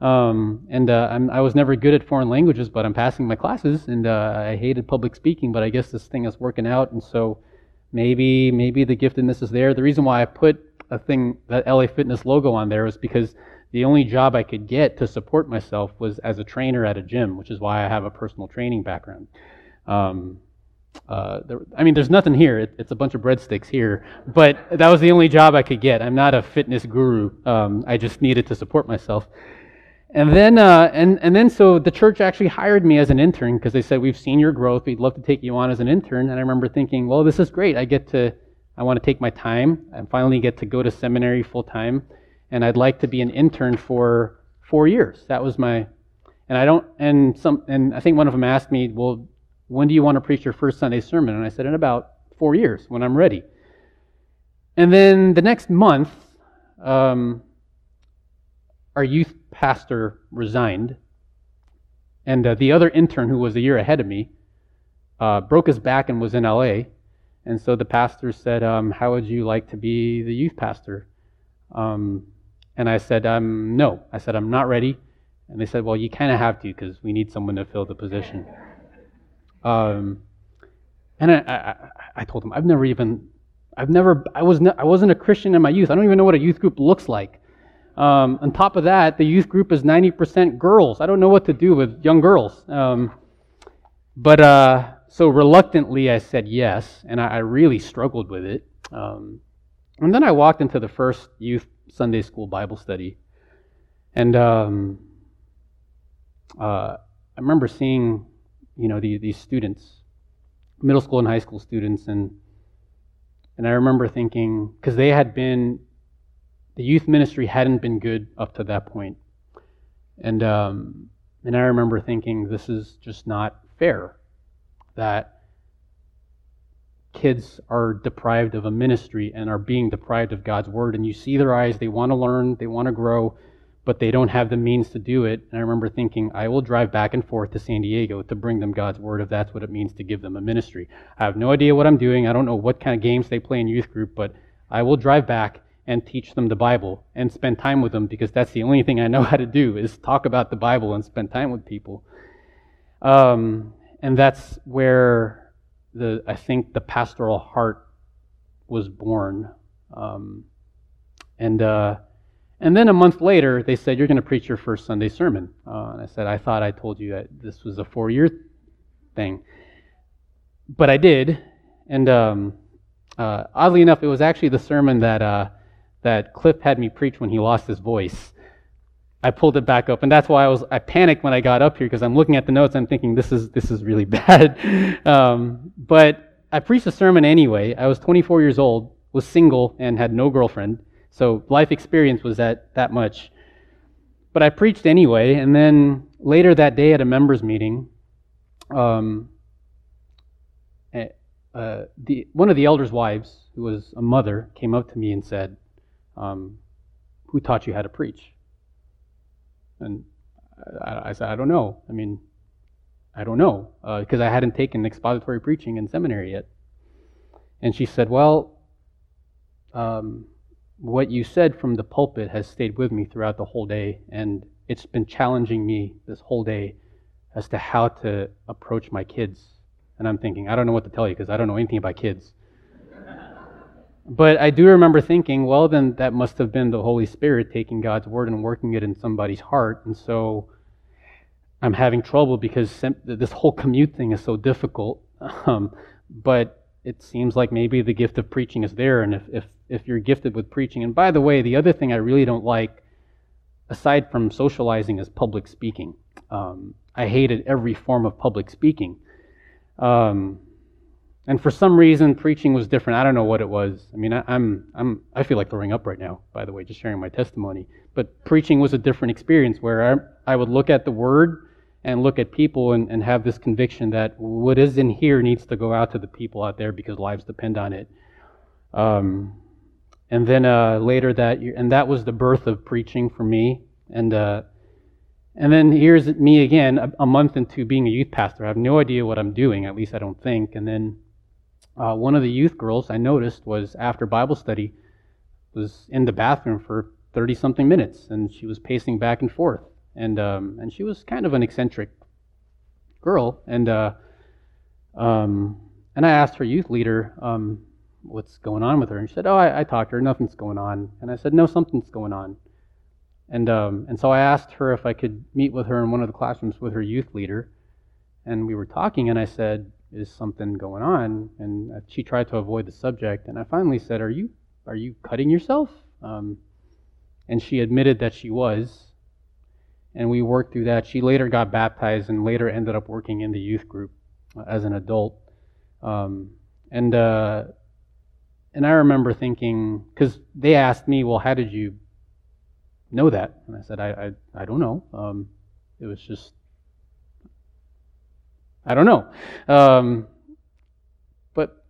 Um, and uh, i was never good at foreign languages, but I'm passing my classes, and uh, I hated public speaking. But I guess this thing is working out, and so maybe maybe the giftedness is there. The reason why I put a thing that LA Fitness logo on there was because the only job I could get to support myself was as a trainer at a gym, which is why I have a personal training background. Um, uh, there, I mean, there's nothing here. It, it's a bunch of breadsticks here, but that was the only job I could get. I'm not a fitness guru. Um, I just needed to support myself. And then, uh, and, and then so the church actually hired me as an intern because they said, We've seen your growth. We'd love to take you on as an intern. And I remember thinking, Well, this is great. I get to, I want to take my time and finally get to go to seminary full time. And I'd like to be an intern for four years. That was my, and I don't, and some, and I think one of them asked me, Well, when do you want to preach your first Sunday sermon? And I said, In about four years when I'm ready. And then the next month, um, our youth pastor resigned, and uh, the other intern who was a year ahead of me uh, broke his back and was in LA. And so the pastor said, um, How would you like to be the youth pastor? Um, and I said, um, No. I said, I'm not ready. And they said, Well, you kind of have to because we need someone to fill the position. Um, and I, I, I, told them, I've never even, I've never, I, was ne- I wasn't a Christian in my youth. I don't even know what a youth group looks like. Um, on top of that, the youth group is 90% girls. I don't know what to do with young girls. Um, but uh, so reluctantly, I said yes, and I, I really struggled with it. Um, and then I walked into the first youth Sunday school Bible study, and um, uh, I remember seeing, you know, the, these students, middle school and high school students, and and I remember thinking because they had been, the youth ministry hadn't been good up to that point, and um, and I remember thinking this is just not fair that kids are deprived of a ministry and are being deprived of God's word. And you see their eyes, they want to learn, they want to grow, but they don't have the means to do it. And I remember thinking, I will drive back and forth to San Diego to bring them God's word if that's what it means to give them a ministry. I have no idea what I'm doing. I don't know what kind of games they play in youth group, but I will drive back and teach them the Bible and spend time with them because that's the only thing I know how to do is talk about the Bible and spend time with people. Um, and that's where the I think the pastoral heart was born. Um, and uh, and then a month later, they said you're going to preach your first Sunday sermon. Uh, and I said I thought I told you that this was a four year thing, but I did. And um, uh, oddly enough, it was actually the sermon that uh, that Cliff had me preach when he lost his voice. I pulled it back up, and that's why I was I panicked when I got up here because I'm looking at the notes. I'm thinking this is this is really bad. Um, but I preached a sermon anyway. I was 24 years old, was single, and had no girlfriend, so life experience was that that much. But I preached anyway, and then later that day at a members meeting, um, eh, uh, the, one of the elders' wives, who was a mother, came up to me and said, um, "Who taught you how to preach?" And I, I said, I don't know. I mean, I don't know, because uh, I hadn't taken expository preaching in seminary yet. And she said, Well, um, what you said from the pulpit has stayed with me throughout the whole day, and it's been challenging me this whole day as to how to approach my kids. And I'm thinking, I don't know what to tell you because I don't know anything about kids. But I do remember thinking, well, then that must have been the Holy Spirit taking God's word and working it in somebody's heart. And so I'm having trouble because this whole commute thing is so difficult. Um, but it seems like maybe the gift of preaching is there. And if, if, if you're gifted with preaching, and by the way, the other thing I really don't like, aside from socializing, is public speaking. Um, I hated every form of public speaking. Um, and for some reason, preaching was different. I don't know what it was. I mean, I, am I'm, I feel like throwing up right now, by the way, just sharing my testimony. But preaching was a different experience where I, I would look at the word and look at people and, and have this conviction that what is in here needs to go out to the people out there because lives depend on it. Um, and then uh, later that year, and that was the birth of preaching for me. And uh, and then here's me again, a, a month into being a youth pastor. I have no idea what I'm doing, at least I don't think. And then uh, one of the youth girls I noticed was after Bible study was in the bathroom for 30 something minutes and she was pacing back and forth. And, um, and she was kind of an eccentric girl. And, uh, um, and I asked her youth leader um, what's going on with her. And she said, Oh, I, I, talked to her, nothing's going on. And I said, No, something's going on. And, um, and so I asked her if I could meet with her in one of the classrooms with her youth leader. And we were talking, and I said, is something going on? And she tried to avoid the subject, and I finally said, "Are you are you cutting yourself?" Um, and she admitted that she was, and we worked through that. She later got baptized and later ended up working in the youth group uh, as an adult. Um, and uh, and I remember thinking because they asked me, "Well, how did you know that?" And I said, "I I, I don't know. Um, it was just I don't know. Um, but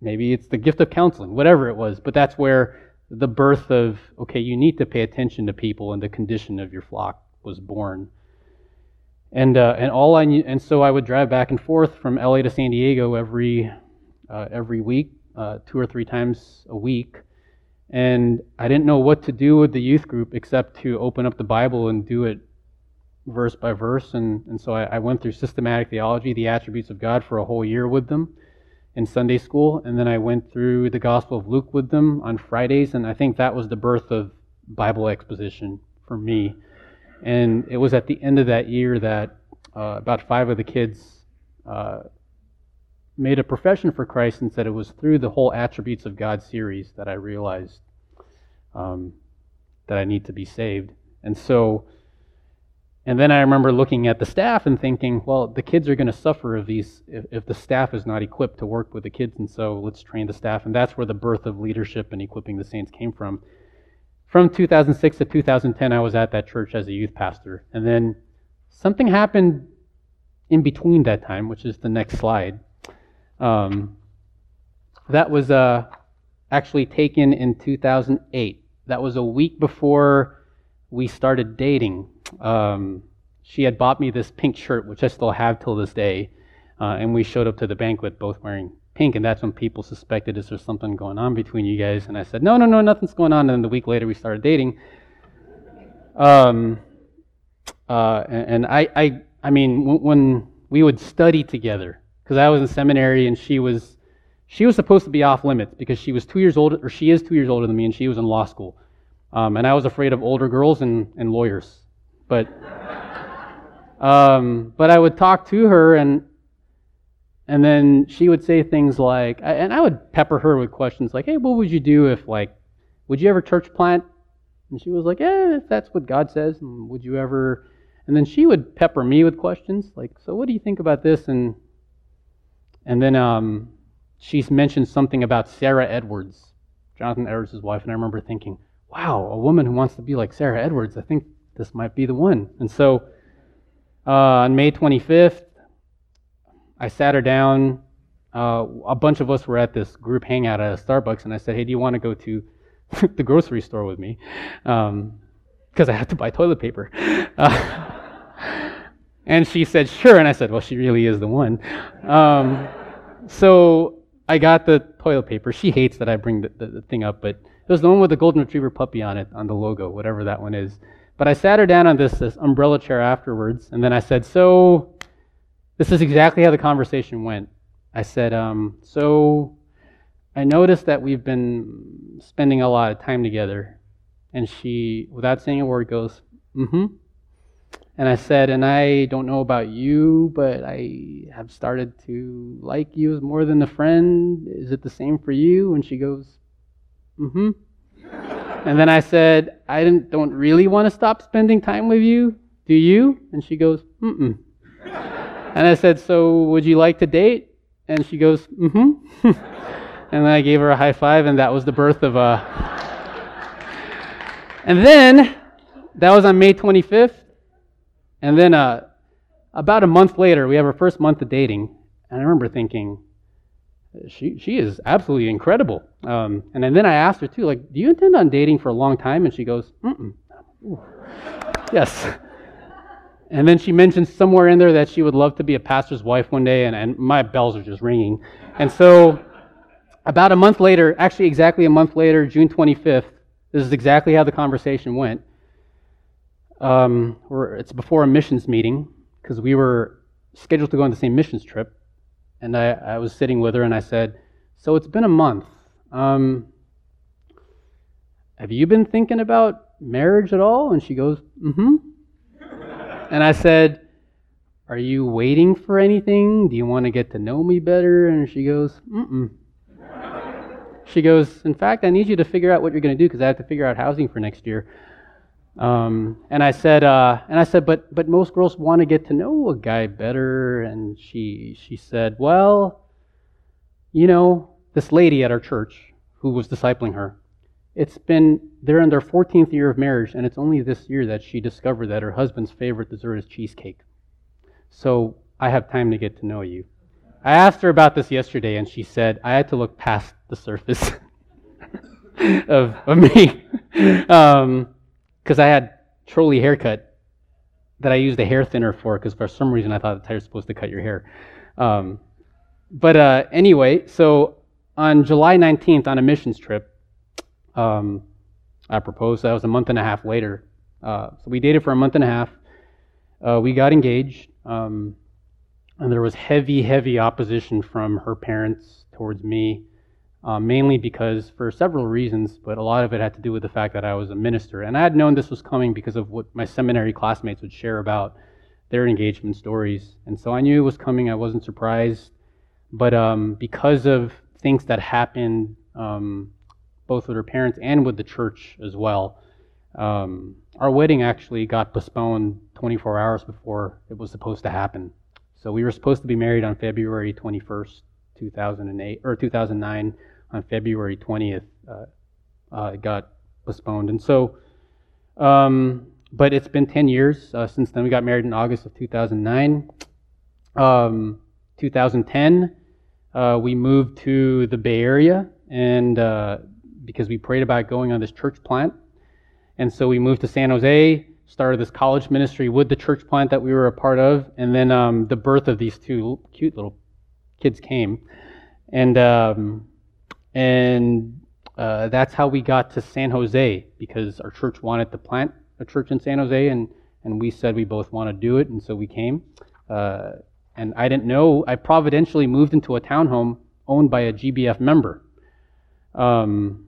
maybe it's the gift of counseling, whatever it was. But that's where the birth of, okay, you need to pay attention to people and the condition of your flock was born. And, uh, and all I knew, and so I would drive back and forth from LA to San Diego every, uh, every week, uh, two or three times a week. And I didn't know what to do with the youth group except to open up the Bible and do it verse by verse. And, and so I, I went through systematic theology, the attributes of God, for a whole year with them in Sunday school. And then I went through the Gospel of Luke with them on Fridays. And I think that was the birth of Bible exposition for me. And it was at the end of that year that uh, about five of the kids uh, made a profession for Christ and said it was through the whole Attributes of God series that I realized um, that I need to be saved. And so, and then I remember looking at the staff and thinking, well, the kids are going to suffer if these if, if the staff is not equipped to work with the kids, and so let's train the staff. And that's where the birth of leadership and equipping the saints came from. From 2006 to 2010, I was at that church as a youth pastor, and then something happened in between that time, which is the next slide. Um, that was uh, actually taken in 2008. That was a week before we started dating. Um, she had bought me this pink shirt, which I still have till this day, uh, and we showed up to the banquet both wearing pink, and that's when people suspected is there something going on between you guys? And I said, no, no, no, nothing's going on. And then the week later, we started dating. Um, uh, and, I, I, I mean, when we would study together, because I was in seminary and she was she was supposed to be off limits because she was two years older or she is two years older than me and she was in law school. Um, and I was afraid of older girls and, and lawyers. But um, but I would talk to her and and then she would say things like and I would pepper her with questions like, Hey, what would you do if like would you ever church plant? And she was like, Yeah, if that's what God says, would you ever and then she would pepper me with questions like, So what do you think about this? And and then um, she's mentioned something about Sarah Edwards, Jonathan Edwards' wife, and I remember thinking, wow, a woman who wants to be like Sarah Edwards, I think this might be the one. And so uh, on May 25th, I sat her down. Uh, a bunch of us were at this group hangout at a Starbucks, and I said, hey, do you want to go to the grocery store with me? Because um, I had to buy toilet paper. Uh, and she said, sure. And I said, well, she really is the one. Um, so I got the toilet paper. She hates that I bring the, the, the, thing up, but it was the one with the golden retriever puppy on it, on the logo, whatever that one is. But I sat her down on this, this umbrella chair afterwards, and then I said, so this is exactly how the conversation went. I said, um, so I noticed that we've been spending a lot of time together. And she, without saying a word, goes, mm hmm. And I said, and I don't know about you, but I have started to like you as more than a friend. Is it the same for you? And she goes, mm hmm. And then I said, I don't really want to stop spending time with you. Do you? And she goes, mm mm. and I said, so would you like to date? And she goes, mm hmm. and then I gave her a high five, and that was the birth of a. and then, that was on May 25th. And then uh, about a month later, we have our first month of dating. And I remember thinking, she, she is absolutely incredible. Um, and then I asked her, too, like, do you intend on dating for a long time? And she goes, mm yes. And then she mentions somewhere in there that she would love to be a pastor's wife one day, and, and my bells are just ringing. And so, about a month later, actually exactly a month later, June 25th, this is exactly how the conversation went um, it's before a missions meeting because we were scheduled to go on the same missions trip. And I, I was sitting with her and I said, So it's been a month. Um, have you been thinking about marriage at all? And she goes, Mm hmm. and I said, Are you waiting for anything? Do you want to get to know me better? And she goes, Mm mm. She goes, In fact, I need you to figure out what you're going to do because I have to figure out housing for next year. Um, and I said, uh, and I said, but but most girls want to get to know a guy better. And she she said, well, you know, this lady at our church who was discipling her, it's been they're in their 14th year of marriage, and it's only this year that she discovered that her husband's favorite dessert is cheesecake. So I have time to get to know you. I asked her about this yesterday, and she said I had to look past the surface of, of me because I had trolley haircut that I used a hair thinner for because for some reason I thought the was supposed to cut your hair. Um, but uh, anyway, so on July 19th on a missions trip, um, I proposed. That was a month and a half later. Uh, so we dated for a month and a half. Uh, we got engaged, um, and there was heavy, heavy opposition from her parents towards me, uh, mainly because for several reasons, but a lot of it had to do with the fact that I was a minister. And I had known this was coming because of what my seminary classmates would share about their engagement stories. And so I knew it was coming. I wasn't surprised. But um, because of things that happened, um, both with her parents and with the church as well, um, our wedding actually got postponed 24 hours before it was supposed to happen. So we were supposed to be married on February 21st, 2008 or 2009. On February 20th, uh, uh, got postponed, and so. Um, but it's been 10 years uh, since then. We got married in August of 2009. Um, 2010, uh, we moved to the Bay Area, and because we prayed about going on this church plant, and so we moved to San Jose, started this college ministry with the church plant that we were a part of, and then um, the birth of these two cute little kids came, and um, and uh, that's how we got to San Jose because our church wanted to plant a church in San Jose, and and we said we both want to do it, and so we came. Uh, and I didn't know, I providentially moved into a townhome owned by a GBF member. Um,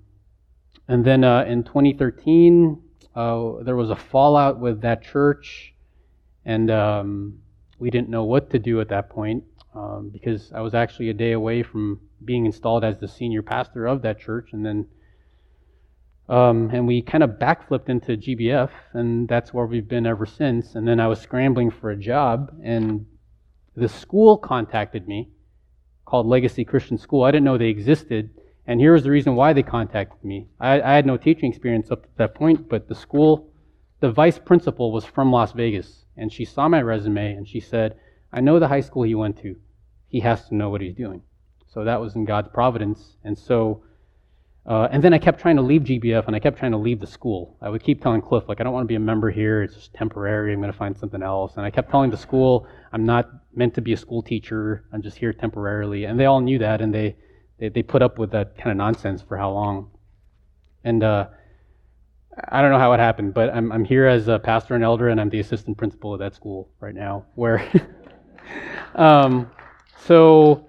and then uh, in 2013, uh, there was a fallout with that church, and um, we didn't know what to do at that point um, because I was actually a day away from being installed as the senior pastor of that church, and then um, and we kind of backflipped into GBF, and that's where we've been ever since. And then I was scrambling for a job, and the school contacted me called Legacy Christian School. I didn't know they existed. And here's the reason why they contacted me. I, I, had no teaching experience up to that point, but the school, the vice principal was from Las Vegas. And she saw my resume and she said, I know the high school he went to. He has to know what he's doing. So that was in God's providence. And so uh, and then I kept trying to leave GBF and I kept trying to leave the school. I would keep telling Cliff, like, I don't want to be a member here. It's just temporary. I'm going to find something else. And I kept telling the school, I'm not meant to be a school teacher. I'm just here temporarily. And they all knew that and they, they, they put up with that kind of nonsense for how long. And uh, I don't know how it happened, but I'm, I'm here as a pastor and elder and I'm the assistant principal of that school right now. Where, um, so,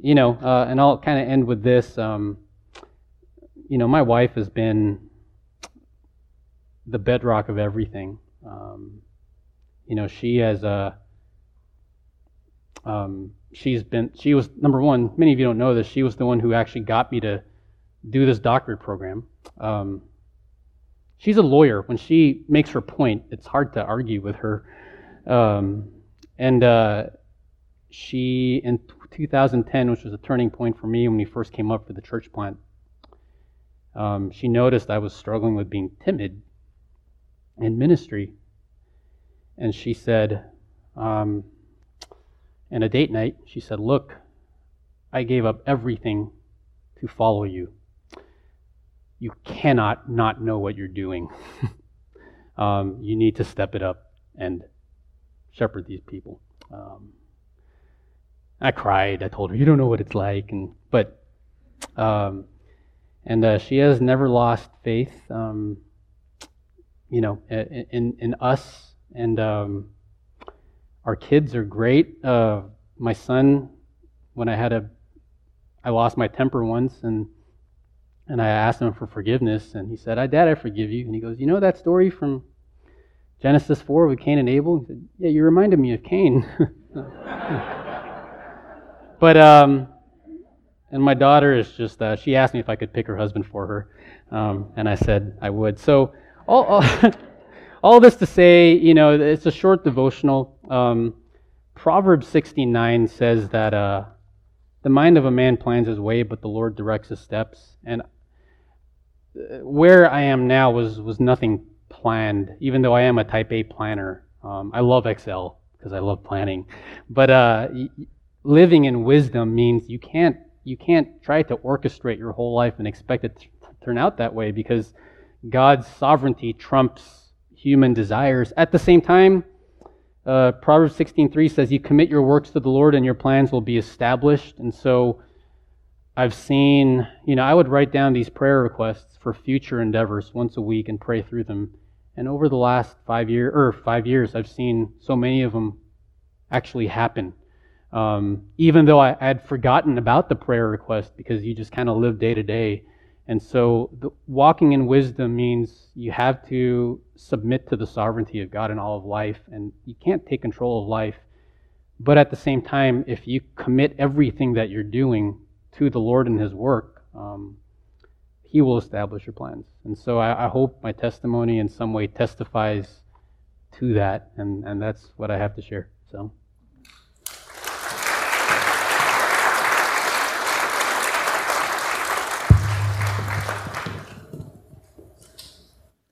you know, uh, and I'll kind of end with this. Um, you know, my wife has been the bedrock of everything. Um, you know, she has a. Um, she's been. She was number one. Many of you don't know this. She was the one who actually got me to do this doctorate program. Um, she's a lawyer. When she makes her point, it's hard to argue with her. Um, and uh, she, in 2010, which was a turning point for me when we first came up for the church plant, um, she noticed I was struggling with being timid in ministry. And she said, um, in a date night, she said, Look, I gave up everything to follow you. You cannot not know what you're doing. um, you need to step it up and shepherd these people. Um, I cried. I told her, "You don't know what it's like," and but um, and uh, she has never lost faith, um, you know, in in us. And um, our kids are great. Uh, my son, when I had a, I lost my temper once, and and I asked him for forgiveness, and he said, "I, Dad, I forgive you." And he goes, "You know that story from Genesis four with Cain and Abel?" He said, "Yeah, you reminded me of Cain." but um, and my daughter is just, uh, she asked me if I could pick her husband for her. Um, and I said I would. So, all, all, this to say, you know, it's a short devotional. Um, Proverbs 69 says that uh, the mind of a man plans his way, but the Lord directs his steps. And uh, where I am now was, was nothing planned, even though I am a type A planner. Um, I love Excel because I love planning. But uh, living in wisdom means you can't you can't try to orchestrate your whole life and expect it to turn out that way because God's sovereignty trumps human desires. At the same time, uh, Proverbs 16:3 says, "You commit your works to the Lord, and your plans will be established." And so, I've seen, you know, I would write down these prayer requests for future endeavors once a week and pray through them. And over the last five year or five years, I've seen so many of them actually happen. Um, even though I had forgotten about the prayer request because you just kind of live day to day. And so, the, walking in wisdom means you have to submit to the sovereignty of God in all of life, and you can't take control of life. But at the same time, if you commit everything that you're doing to the Lord and His work, um, He will establish your plans. And so I, I, hope my testimony in some way testifies to that, and, and that's what I have to share. So.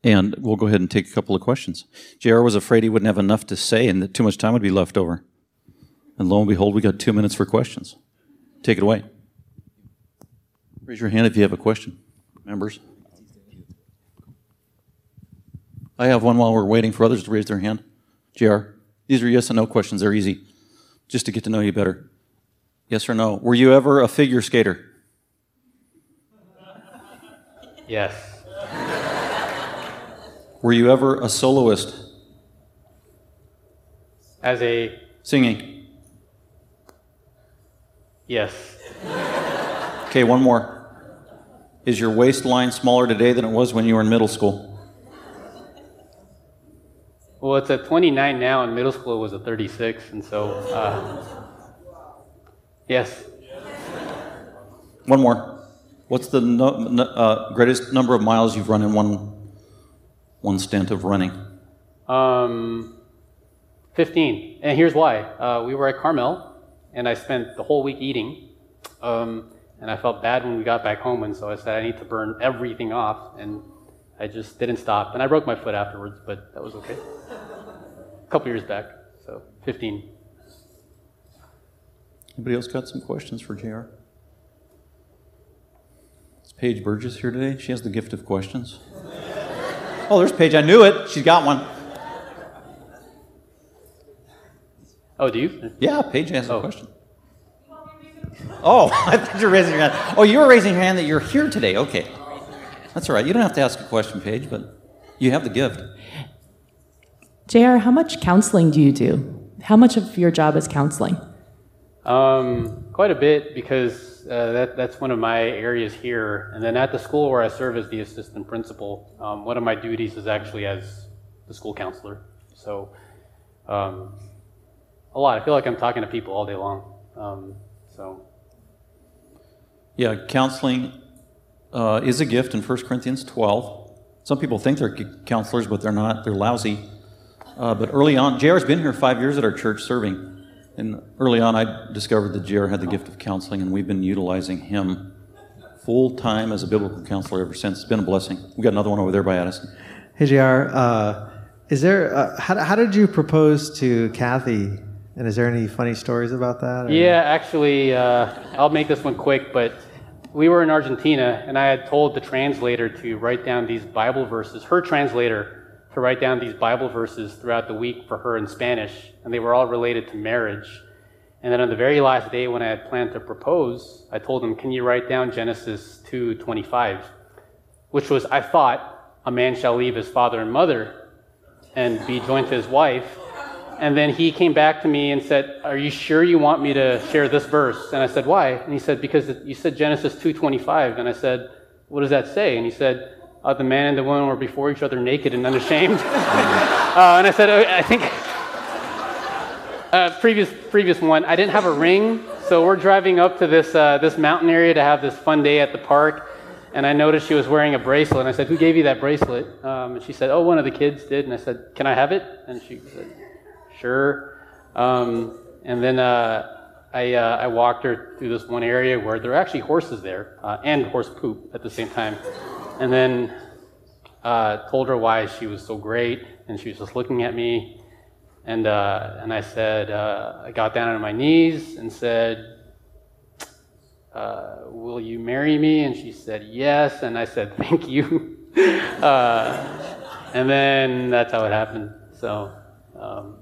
And we'll go ahead and take a couple of questions. JR was afraid he wouldn't have enough to say and that too much time would be left over. And lo and behold, we got two minutes for questions. Take it away. Raise your hand if you have a question, members. I have one while we're waiting for others to raise their hand. JR, these are yes and no questions. They're easy, just to get to know you better. Yes or no? Were you ever a figure skater? Yes. Were you ever a soloist? As a singing? Yes. Okay, one more. Is your waistline smaller today than it was when you were in middle school? Well, it's a 29 now, and middle school was a 36, and so, uh, yes. One more. What's the no, uh, greatest number of miles you've run in one, one stint of running? Um, 15. And here's why. Uh, we were at Carmel, and I spent the whole week eating. Um, and I felt bad when we got back home, and so I said I need to burn everything off, and I just didn't stop. And I broke my foot afterwards, but that was okay. A couple years back, so 15. Anybody else got some questions for JR? Is Paige Burgess here today? She has the gift of questions. Oh, there's Paige. I knew it. She's got one. Oh, do you? Yeah, Paige has oh. a question. Oh, I thought you were raising your hand. Oh, you were raising your hand that you're here today. Okay. That's all right. You don't have to ask a question, Paige, but you have the gift. JR, how much counseling do you do? How much of your job is counseling? Um, quite a bit because uh, that, that's one of my areas here. And then at the school where I serve as the assistant principal, um, one of my duties is actually as the school counselor. So, um, a lot. I feel like I'm talking to people all day long. Um, so, yeah, counseling uh, is a gift in 1 Corinthians 12. Some people think they're counselors, but they're not. They're lousy. Uh, but early on, JR's been here five years at our church serving. And early on, I discovered that JR had the gift of counseling, and we've been utilizing him full time as a biblical counselor ever since. It's been a blessing. We got another one over there by Addison. Hey, JR, uh, is there, uh, how, how did you propose to Kathy and is there any funny stories about that? Or? Yeah, actually, uh, I'll make this one quick, but we were in Argentina, and I had told the translator to write down these Bible verses, her translator, to write down these Bible verses throughout the week for her in Spanish, and they were all related to marriage. And then on the very last day when I had planned to propose, I told him, "Can you write down Genesis 2:25?" Which was, I thought, a man shall leave his father and mother and be joined to his wife, and then he came back to me and said, "Are you sure you want me to share this verse?" And I said, "Why?" And he said, "Because you said Genesis 2:25." And I said, "What does that say?" And he said, uh, "The man and the woman were before each other naked and unashamed." uh, and I said, oh, "I think." Uh, previous previous one, I didn't have a ring, so we're driving up to this uh, this mountain area to have this fun day at the park and I noticed she was wearing a bracelet. And I said, Who gave you that bracelet? Um, and she said, Oh, one of the kids did. And I said, Can I have it? And she said, sure. Um, and then uh, I, uh, I walked her through this one area where there are actually horses there uh, and horse poop at the same time. And then uh, told her why she was so great, and she was just looking at me. And, uh, and I said, uh, I got down on my knees and said, uh, Will you marry me? And she said, Yes. And I said, Thank you. uh, and then that's how it happened. So, um,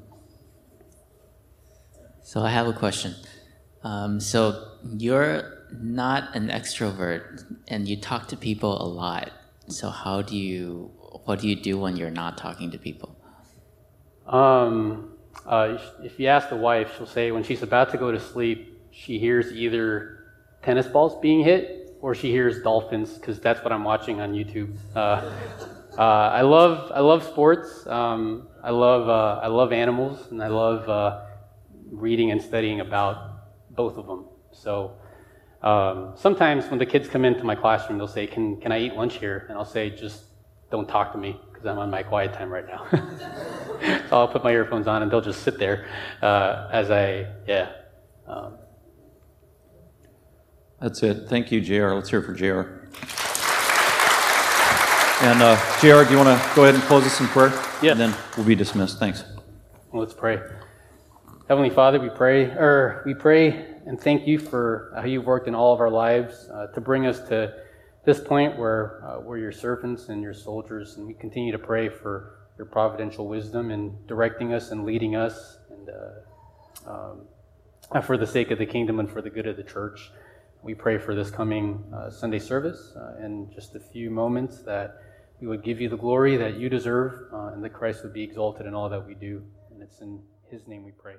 So I have a question. Um, so you're not an extrovert, and you talk to people a lot. So how do you? What do you do when you're not talking to people? Um, uh, if you ask the wife, she'll say when she's about to go to sleep, she hears either tennis balls being hit or she hears dolphins because that's what I'm watching on YouTube. Uh, uh, I love I love sports. Um, I love uh, I love animals and I love uh, reading and studying about both of them. So um, sometimes when the kids come into my classroom, they'll say, "Can can I eat lunch here?" And I'll say, "Just don't talk to me because I'm on my quiet time right now." so I'll put my earphones on and they'll just sit there uh, as I yeah. Um, That's it. Thank you, JR. Let's hear for JR. And uh, JR, do you want to go ahead and close us in prayer? Yeah. And then we'll be dismissed. Thanks. Let's pray. Heavenly Father, we pray, or we pray and thank you for how you've worked in all of our lives uh, to bring us to this point where uh, we're your servants and your soldiers, and we continue to pray for your providential wisdom in directing us and leading us, and uh, um, for the sake of the kingdom and for the good of the church. We pray for this coming uh, Sunday service uh, in just a few moments that we would give you the glory that you deserve uh, and that Christ would be exalted in all that we do. And it's in his name we pray.